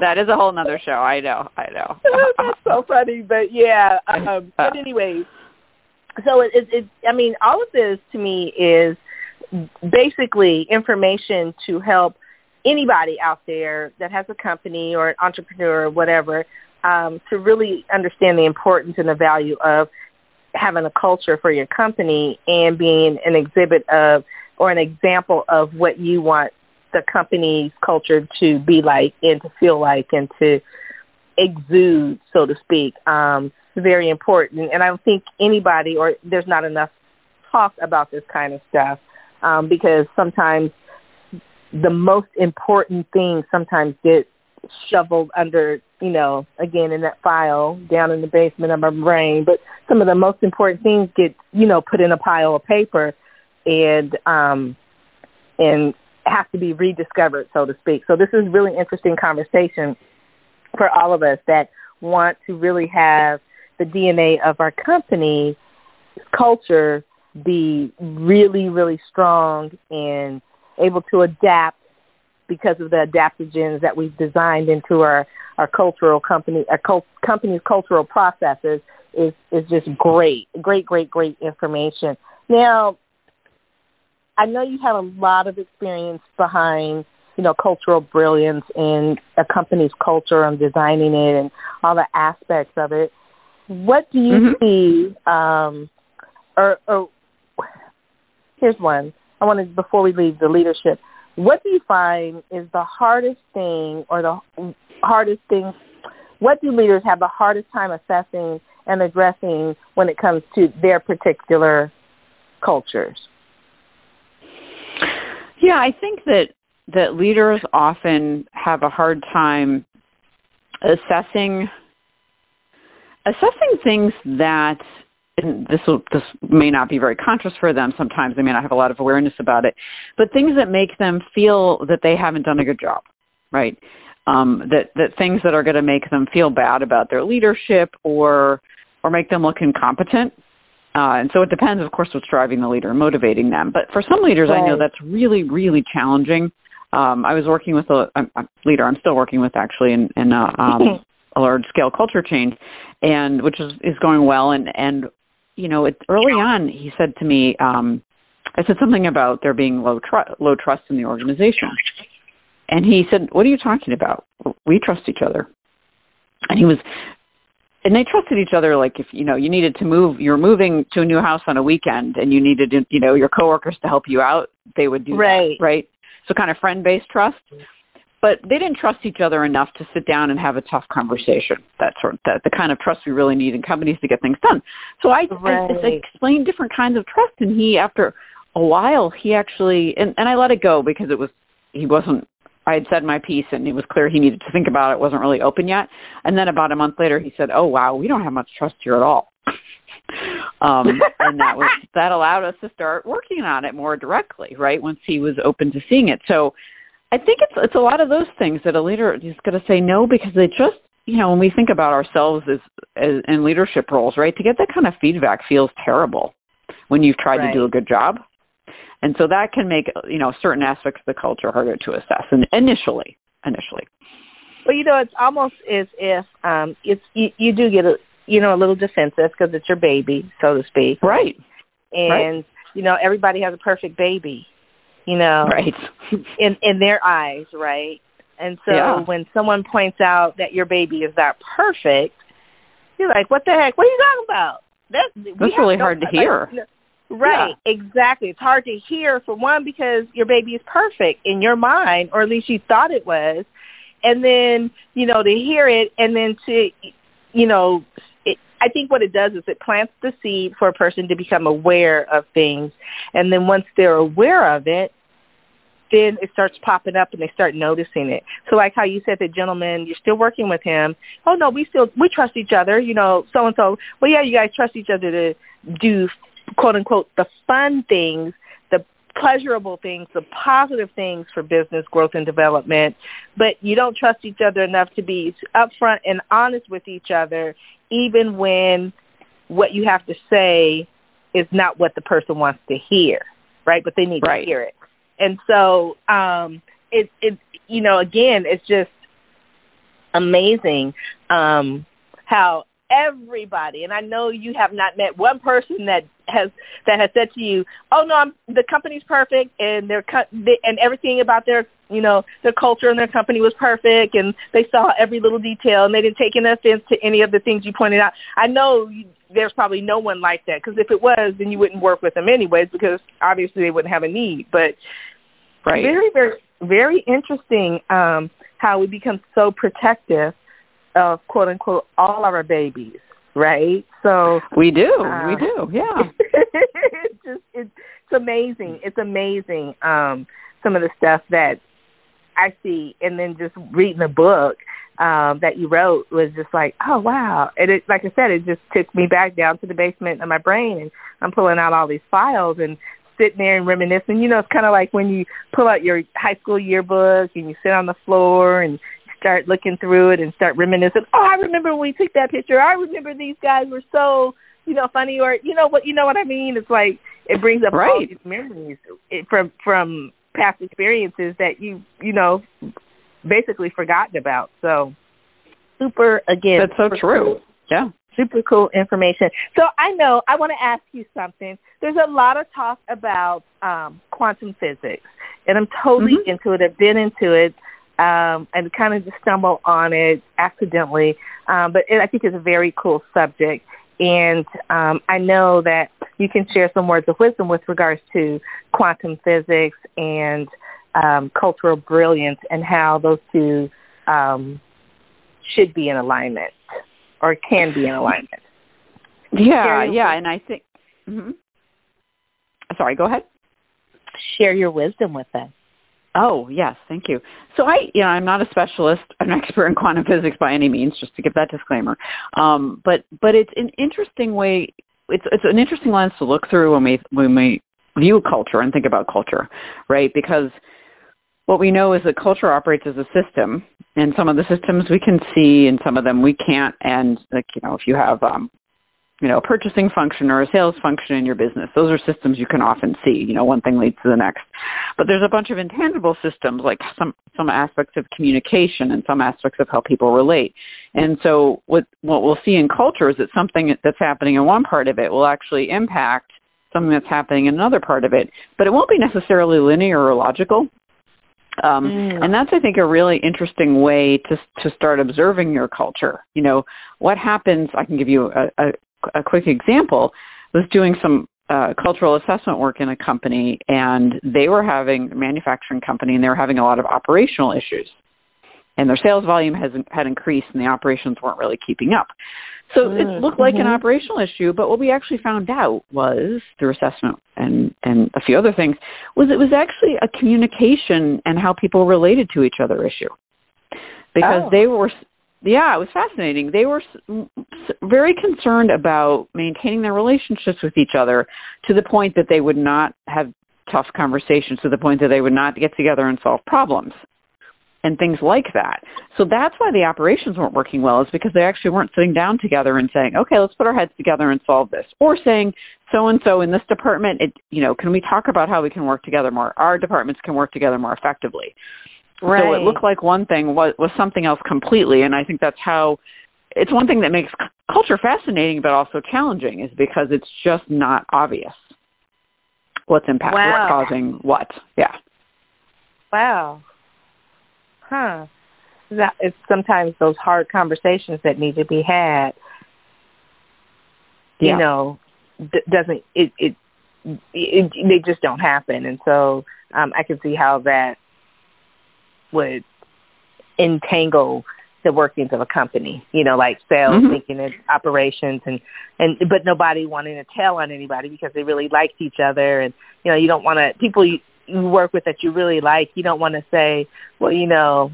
that is a whole other show. I know. I know. that's so funny, but yeah. Um, but anyways, so it, it, it I mean, all of this to me is basically information to help anybody out there that has a company or an entrepreneur or whatever um, to really understand the importance and the value of having a culture for your company and being an exhibit of or an example of what you want the company's culture to be like and to feel like and to exude, so to speak. Um, very important. And I don't think anybody or there's not enough talk about this kind of stuff um, because sometimes the most important things sometimes get shoveled under, you know, again in that file down in the basement of my brain. But some of the most important things get, you know, put in a pile of paper and um and have to be rediscovered, so to speak. So this is really interesting conversation for all of us that want to really have the DNA of our company culture be really, really strong and able to adapt because of the adaptogens that we've designed into our, our cultural company, our cult, company's cultural processes is, is just great, great, great, great information. Now, I know you have a lot of experience behind, you know, cultural brilliance in a company's culture and designing it and all the aspects of it. What do you mm-hmm. see, um, or, or here's one. I want to before we leave the leadership. What do you find is the hardest thing, or the hardest thing? What do leaders have the hardest time assessing and addressing when it comes to their particular cultures? Yeah, I think that that leaders often have a hard time assessing assessing things that and this will this may not be very conscious for them sometimes they may not have a lot of awareness about it but things that make them feel that they haven't done a good job right um that that things that are going to make them feel bad about their leadership or or make them look incompetent uh, and so it depends, of course, what's driving the leader, motivating them. But for some leaders, right. I know that's really, really challenging. Um, I was working with a, a leader. I'm still working with actually in, in a, um, *laughs* a large scale culture change, and which is is going well. And and you know, it, early on, he said to me, um, I said something about there being low tr- low trust in the organization, and he said, "What are you talking about? We trust each other." And he was and they trusted each other like if you know you needed to move you're moving to a new house on a weekend and you needed you know your coworkers to help you out they would do right that, right so kind of friend based trust but they didn't trust each other enough to sit down and have a tough conversation that sort of the, the kind of trust we really need in companies to get things done so i, right. I, I explained different kinds of trust and he after a while he actually and, and i let it go because it was he wasn't I had said my piece and it was clear he needed to think about it. it wasn't really open yet. And then about a month later he said, "Oh wow, we don't have much trust here at all." *laughs* um and that was *laughs* that allowed us to start working on it more directly, right? Once he was open to seeing it. So I think it's it's a lot of those things that a leader is going to say no because they just you know when we think about ourselves as, as in leadership roles, right? To get that kind of feedback feels terrible when you've tried right. to do a good job and so that can make you know certain aspects of the culture harder to assess and initially initially well you know it's almost as if um it's you, you do get a you know a little defensive because it's your baby so to speak right and right. you know everybody has a perfect baby you know right. in in their eyes right? And so yeah. when someone points out that your baby is not perfect you're like what the heck? What are you talking about? That, that's really hard to hear. Like, Right, yeah. exactly. It's hard to hear for one because your baby is perfect in your mind, or at least you thought it was, and then you know to hear it, and then to, you know, it, I think what it does is it plants the seed for a person to become aware of things, and then once they're aware of it, then it starts popping up and they start noticing it. So like how you said the gentleman, you're still working with him. Oh no, we still we trust each other, you know, so and so. Well yeah, you guys trust each other to do quote unquote the fun things, the pleasurable things, the positive things for business growth and development, but you don't trust each other enough to be upfront and honest with each other, even when what you have to say is not what the person wants to hear, right? But they need right. to hear it. And so um it it you know, again, it's just amazing um how everybody and i know you have not met one person that has that has said to you oh no I'm, the company's perfect and their they, and everything about their you know their culture and their company was perfect and they saw every little detail and they didn't take any offense to any of the things you pointed out. I know you, there's probably no one like that because if it was then you wouldn't work with them anyways because obviously they wouldn't have a need but right very very very interesting um how we become so protective of quote unquote all our babies, right? So we do, uh, we do, yeah. *laughs* it's just it's, it's amazing. It's amazing um, some of the stuff that I see, and then just reading the book um, that you wrote was just like, oh wow! And it, like I said, it just took me back down to the basement of my brain, and I'm pulling out all these files and sitting there and reminiscing. You know, it's kind of like when you pull out your high school yearbook and you sit on the floor and start looking through it and start reminiscing. Oh, I remember when we took that picture. I remember these guys were so, you know, funny or you know what you know what I mean. It's like it brings up right. all these memories from from past experiences that you you know basically forgotten about. So super again. That's so true. Cool. Yeah. Super cool information. So I know I want to ask you something. There's a lot of talk about um, quantum physics, and I'm totally mm-hmm. into it. I've been into it um, and kind of just stumbled on it accidentally. Um, but it, I think it's a very cool subject. And um, I know that you can share some words of wisdom with regards to quantum physics and um, cultural brilliance and how those two um, should be in alignment or can be in alignment. Yeah, yeah, and I think. Mm-hmm. Sorry, go ahead. Share your wisdom with them. Oh yes, thank you. So I, you know, I'm not a specialist, an expert in quantum physics by any means, just to give that disclaimer. Um, but but it's an interesting way. It's it's an interesting lens to look through when we when we view culture and think about culture, right? Because what we know is that culture operates as a system, and some of the systems we can see, and some of them we can't. And like you know, if you have um, you know, a purchasing function or a sales function in your business. Those are systems you can often see. You know, one thing leads to the next. But there's a bunch of intangible systems, like some some aspects of communication and some aspects of how people relate. And so, what what we'll see in culture is that something that's happening in one part of it will actually impact something that's happening in another part of it. But it won't be necessarily linear or logical. Um, mm. And that's, I think, a really interesting way to to start observing your culture. You know, what happens? I can give you a, a, a quick example was doing some uh, cultural assessment work in a company, and they were having a manufacturing company, and they were having a lot of operational issues, and their sales volume has had increased, and the operations weren't really keeping up. So mm, it looked like mm-hmm. an operational issue, but what we actually found out was through assessment and and a few other things was it was actually a communication and how people related to each other issue because oh. they were yeah, it was fascinating. They were very concerned about maintaining their relationships with each other to the point that they would not have tough conversations, to the point that they would not get together and solve problems and things like that. So that's why the operations weren't working well is because they actually weren't sitting down together and saying, "Okay, let's put our heads together and solve this." Or saying, "So and so in this department, it, you know, can we talk about how we can work together more? Our departments can work together more effectively." Right. So it looked like one thing was was something else completely, and I think that's how it's one thing that makes culture fascinating but also challenging is because it's just not obvious what's impacting wow. what's causing what. Yeah. Wow. Huh. That it's sometimes those hard conversations that need to be had. You yeah. know, d- doesn't it, it it they just don't happen, and so um I can see how that would entangle the workings of a company, you know, like sales, mm-hmm. thinking of operations and, and, but nobody wanting to tell on anybody because they really liked each other. And, you know, you don't want to, people you, you work with that you really like, you don't want to say, well, you know,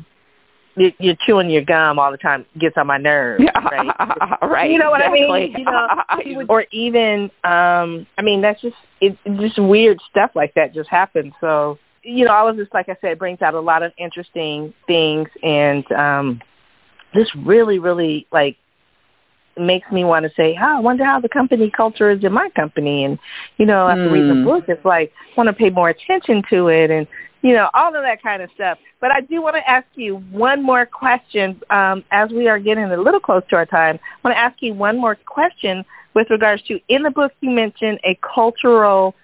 you're you're chewing your gum all the time gets on my nerves, right? *laughs* right. You know what exactly. I mean? You know, *laughs* or even, um, I mean, that's just it's just weird stuff like that just happens. So you know, all of this, like I said, brings out a lot of interesting things, and um, this really, really like makes me want to say, oh, I wonder how the company culture is in my company, and you know, after mm. reading the hmm. book, it's like want to pay more attention to it, and you know, all of that kind of stuff. But I do want to ask you one more question um, as we are getting a little close to our time. I want to ask you one more question with regards to in the book you mentioned a cultural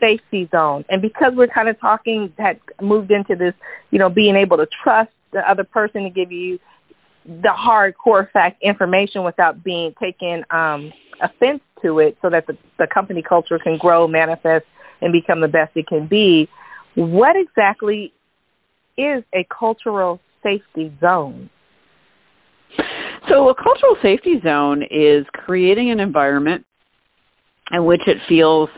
safety zone. And because we're kind of talking, had moved into this, you know, being able to trust the other person to give you the hardcore fact information without being taken um, offense to it so that the, the company culture can grow, manifest, and become the best it can be. What exactly is a cultural safety zone? So, a cultural safety zone is creating an environment in which it feels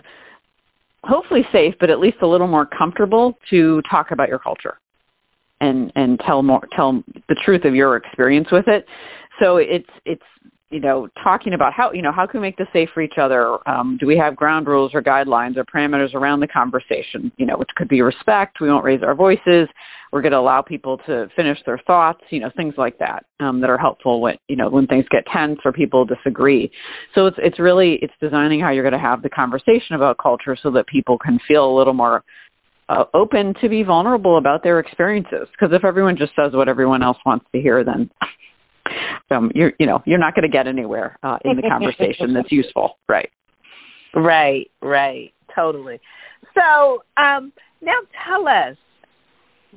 hopefully safe, but at least a little more comfortable to talk about your culture and and tell more tell the truth of your experience with it. So it's it's you know talking about how you know how can we make this safe for each other um, do we have ground rules or guidelines or parameters around the conversation you know which could be respect we won't raise our voices we're going to allow people to finish their thoughts, you know, things like that um, that are helpful when you know when things get tense or people disagree. So it's it's really it's designing how you're going to have the conversation about culture so that people can feel a little more uh, open to be vulnerable about their experiences. Because if everyone just says what everyone else wants to hear, then um, you're you know you're not going to get anywhere uh, in the conversation that's useful, right? Right, right, totally. So um, now tell us,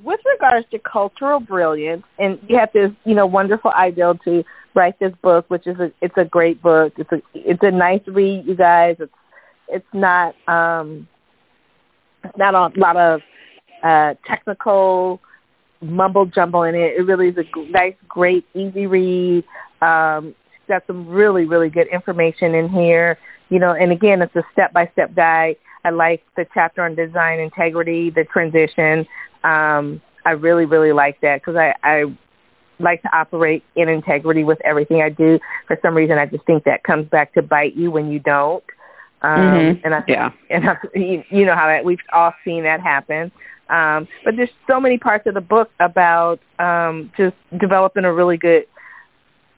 with regards to cultural brilliance, and you have this you know wonderful ideal to write this book, which is a it's a great book. It's a it's a nice read, you guys. It's it's not um not a lot of uh technical mumble jumble in it. It really is a nice, great, easy read. Um, got some really, really good information in here. You know, and again, it's a step by step guide. I like the chapter on design integrity, the transition. Um, I really, really like that because I, I like to operate in integrity with everything I do. For some reason, I just think that comes back to bite you when you don't. Um, mm-hmm. And I, yeah, and I, you know how that we've all seen that happen. Um, but there's so many parts of the book about um, just developing a really good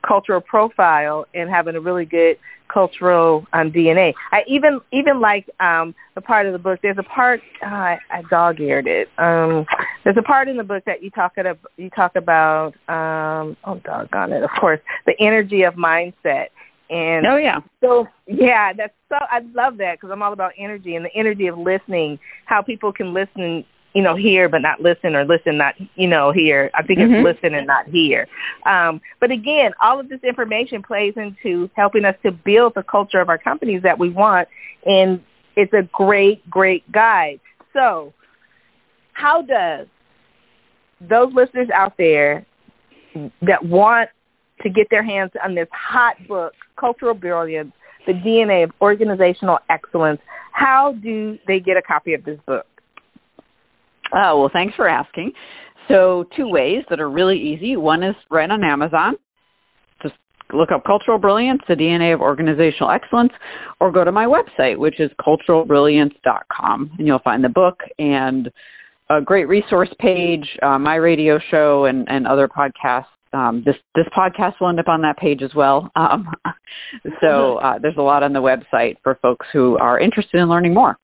cultural profile and having a really good cultural um, DNA. I even even like um, the part of the book. There's a part uh, I, I dog eared it. Um, there's a part in the book that you talk about. You talk about um, oh doggone it, of course, the energy of mindset. And oh yeah, so yeah, that's so I love that because I'm all about energy and the energy of listening. How people can listen you know, hear but not listen or listen not, you know, hear. I think mm-hmm. it's listen and not hear. Um, but again, all of this information plays into helping us to build the culture of our companies that we want. And it's a great, great guide. So how does those listeners out there that want to get their hands on this hot book, Cultural Brilliance, the DNA of Organizational Excellence, how do they get a copy of this book? Uh, well, thanks for asking. So, two ways that are really easy. One is right on Amazon. Just look up Cultural Brilliance, the DNA of Organizational Excellence, or go to my website, which is culturalbrilliance.com, and you'll find the book and a great resource page, uh, my radio show, and, and other podcasts. Um, this this podcast will end up on that page as well. *laughs* Um, so uh, there's a lot on the website for folks who are interested in learning more.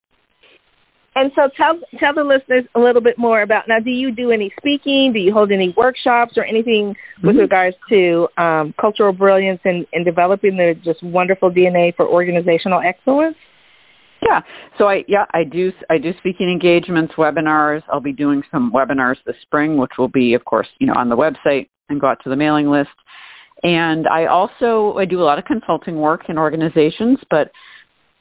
And so tell tell the listeners a little bit more about now. Do you do any speaking? Do you hold any workshops or anything with mm-hmm. regards to um, cultural brilliance and, and developing the just wonderful DNA for organizational excellence? Yeah. So I yeah I do I do speaking engagements, webinars. I'll be doing some webinars this spring, which will be of course you know on the website and go out to the mailing list. And I also I do a lot of consulting work in organizations, but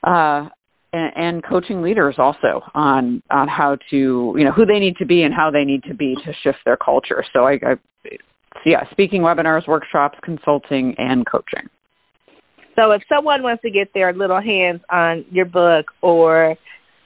uh, and, and coaching leaders also on on how to you know who they need to be and how they need to be to shift their culture. So I, I so yeah, speaking webinars, workshops, consulting, and coaching. So if someone wants to get their little hands on your book or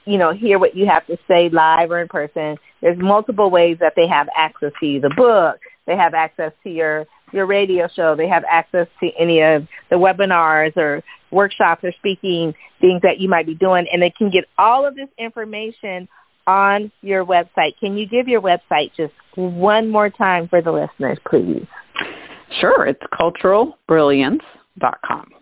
you know hear what you have to say live or in person, there's multiple ways that they have access to the book. They have access to your your radio show. They have access to any of the webinars or workshops or speaking things that you might be doing, and they can get all of this information on your website. Can you give your website just one more time for the listeners, please? Sure, it's culturalbrilliance.com.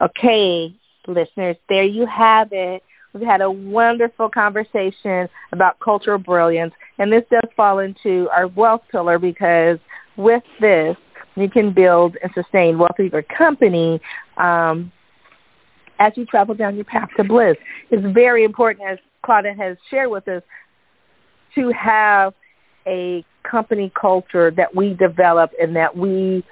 Okay, listeners, there you have it. We've had a wonderful conversation about cultural brilliance, and this does fall into our wealth pillar because with this, you can build and sustain wealth of your company um, as you travel down your path to bliss. It's very important, as Claudette has shared with us, to have a company culture that we develop and that we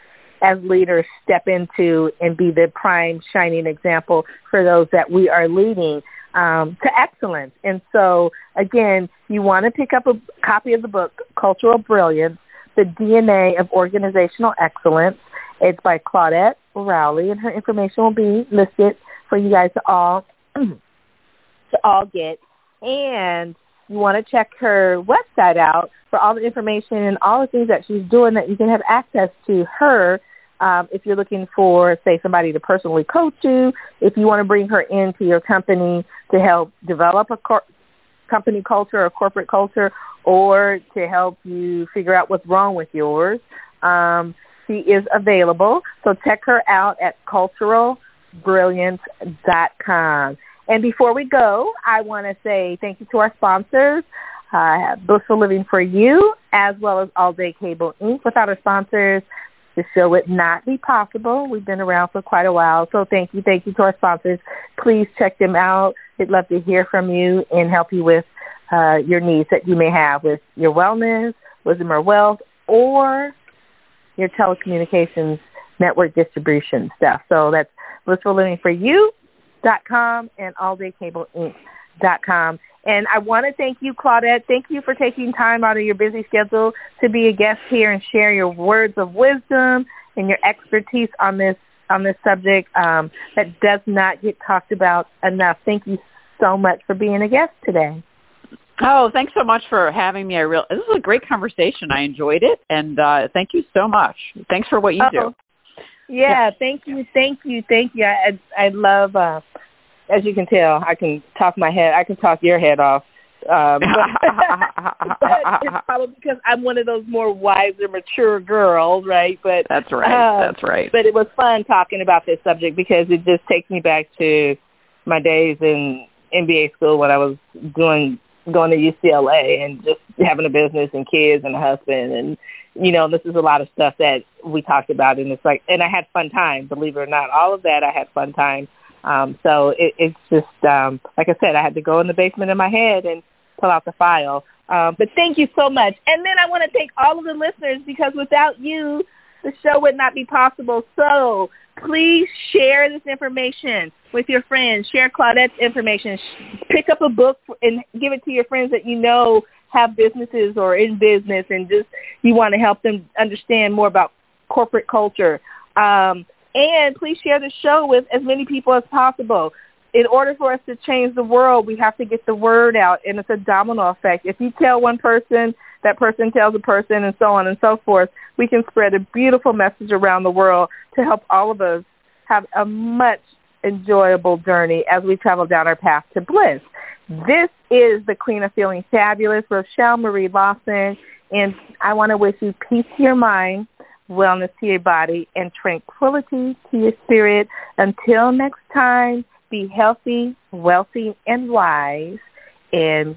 as leaders step into and be the prime shining example for those that we are leading um, to excellence. And so, again, you want to pick up a copy of the book, Cultural Brilliance The DNA of Organizational Excellence. It's by Claudette Rowley, and her information will be listed for you guys to all *clears throat* to all get. And you want to check her website out for all the information and all the things that she's doing that you can have access to her um, if you're looking for, say, somebody to personally coach you, if you want to bring her into your company to help develop a cor- company culture or corporate culture, or to help you figure out what's wrong with yours. Um, she is available, so check her out at culturalbrilliance.com. And before we go, I want to say thank you to our sponsors, uh, Blissful Living for You, as well as All Day Cable Inc. Without our sponsors, the show would not be possible. We've been around for quite a while, so thank you, thank you to our sponsors. Please check them out. We'd love to hear from you and help you with uh, your needs that you may have with your wellness, wisdom or wealth, or your telecommunications network distribution stuff. So that's blissfullivingforyou.com and alldaycableinc.com. And I want to thank you, Claudette. Thank you for taking time out of your busy schedule to be a guest here and share your words of wisdom and your expertise on this on this subject um, that does not get talked about enough. Thank you so much for being a guest today. Oh, thanks so much for having me. I real this is a great conversation. I enjoyed it, and uh, thank you so much. Thanks for what you Uh-oh. do. Yeah, *laughs* thank you, thank you, thank you. I I love. Uh, as you can tell, I can talk my head. I can talk your head off. Um, *laughs* but, *laughs* but it's probably because I'm one of those more wiser, mature girls, right? But that's right. Uh, that's right. But it was fun talking about this subject because it just takes me back to my days in MBA school when I was doing going to UCLA and just having a business and kids and a husband. And you know this is a lot of stuff that we talked about. And it's like and I had fun time believe it or not. All of that I had fun time. Um so it, it's just um like I said I had to go in the basement in my head and pull out the file. Um but thank you so much. And then I want to thank all of the listeners because without you the show would not be possible. So please share this information with your friends. Share Claudette's information. Pick up a book and give it to your friends that you know have businesses or in business and just you want to help them understand more about corporate culture. Um, and please share the show with as many people as possible. In order for us to change the world, we have to get the word out, and it's a domino effect. If you tell one person, that person tells a person, and so on and so forth, we can spread a beautiful message around the world to help all of us have a much enjoyable journey as we travel down our path to bliss. This is the Queen of Feeling Fabulous, Rochelle Marie Lawson, and I want to wish you peace to your mind, wellness to your body, and tranquility to your spirit. Until next time, be healthy, wealthy, and wise, and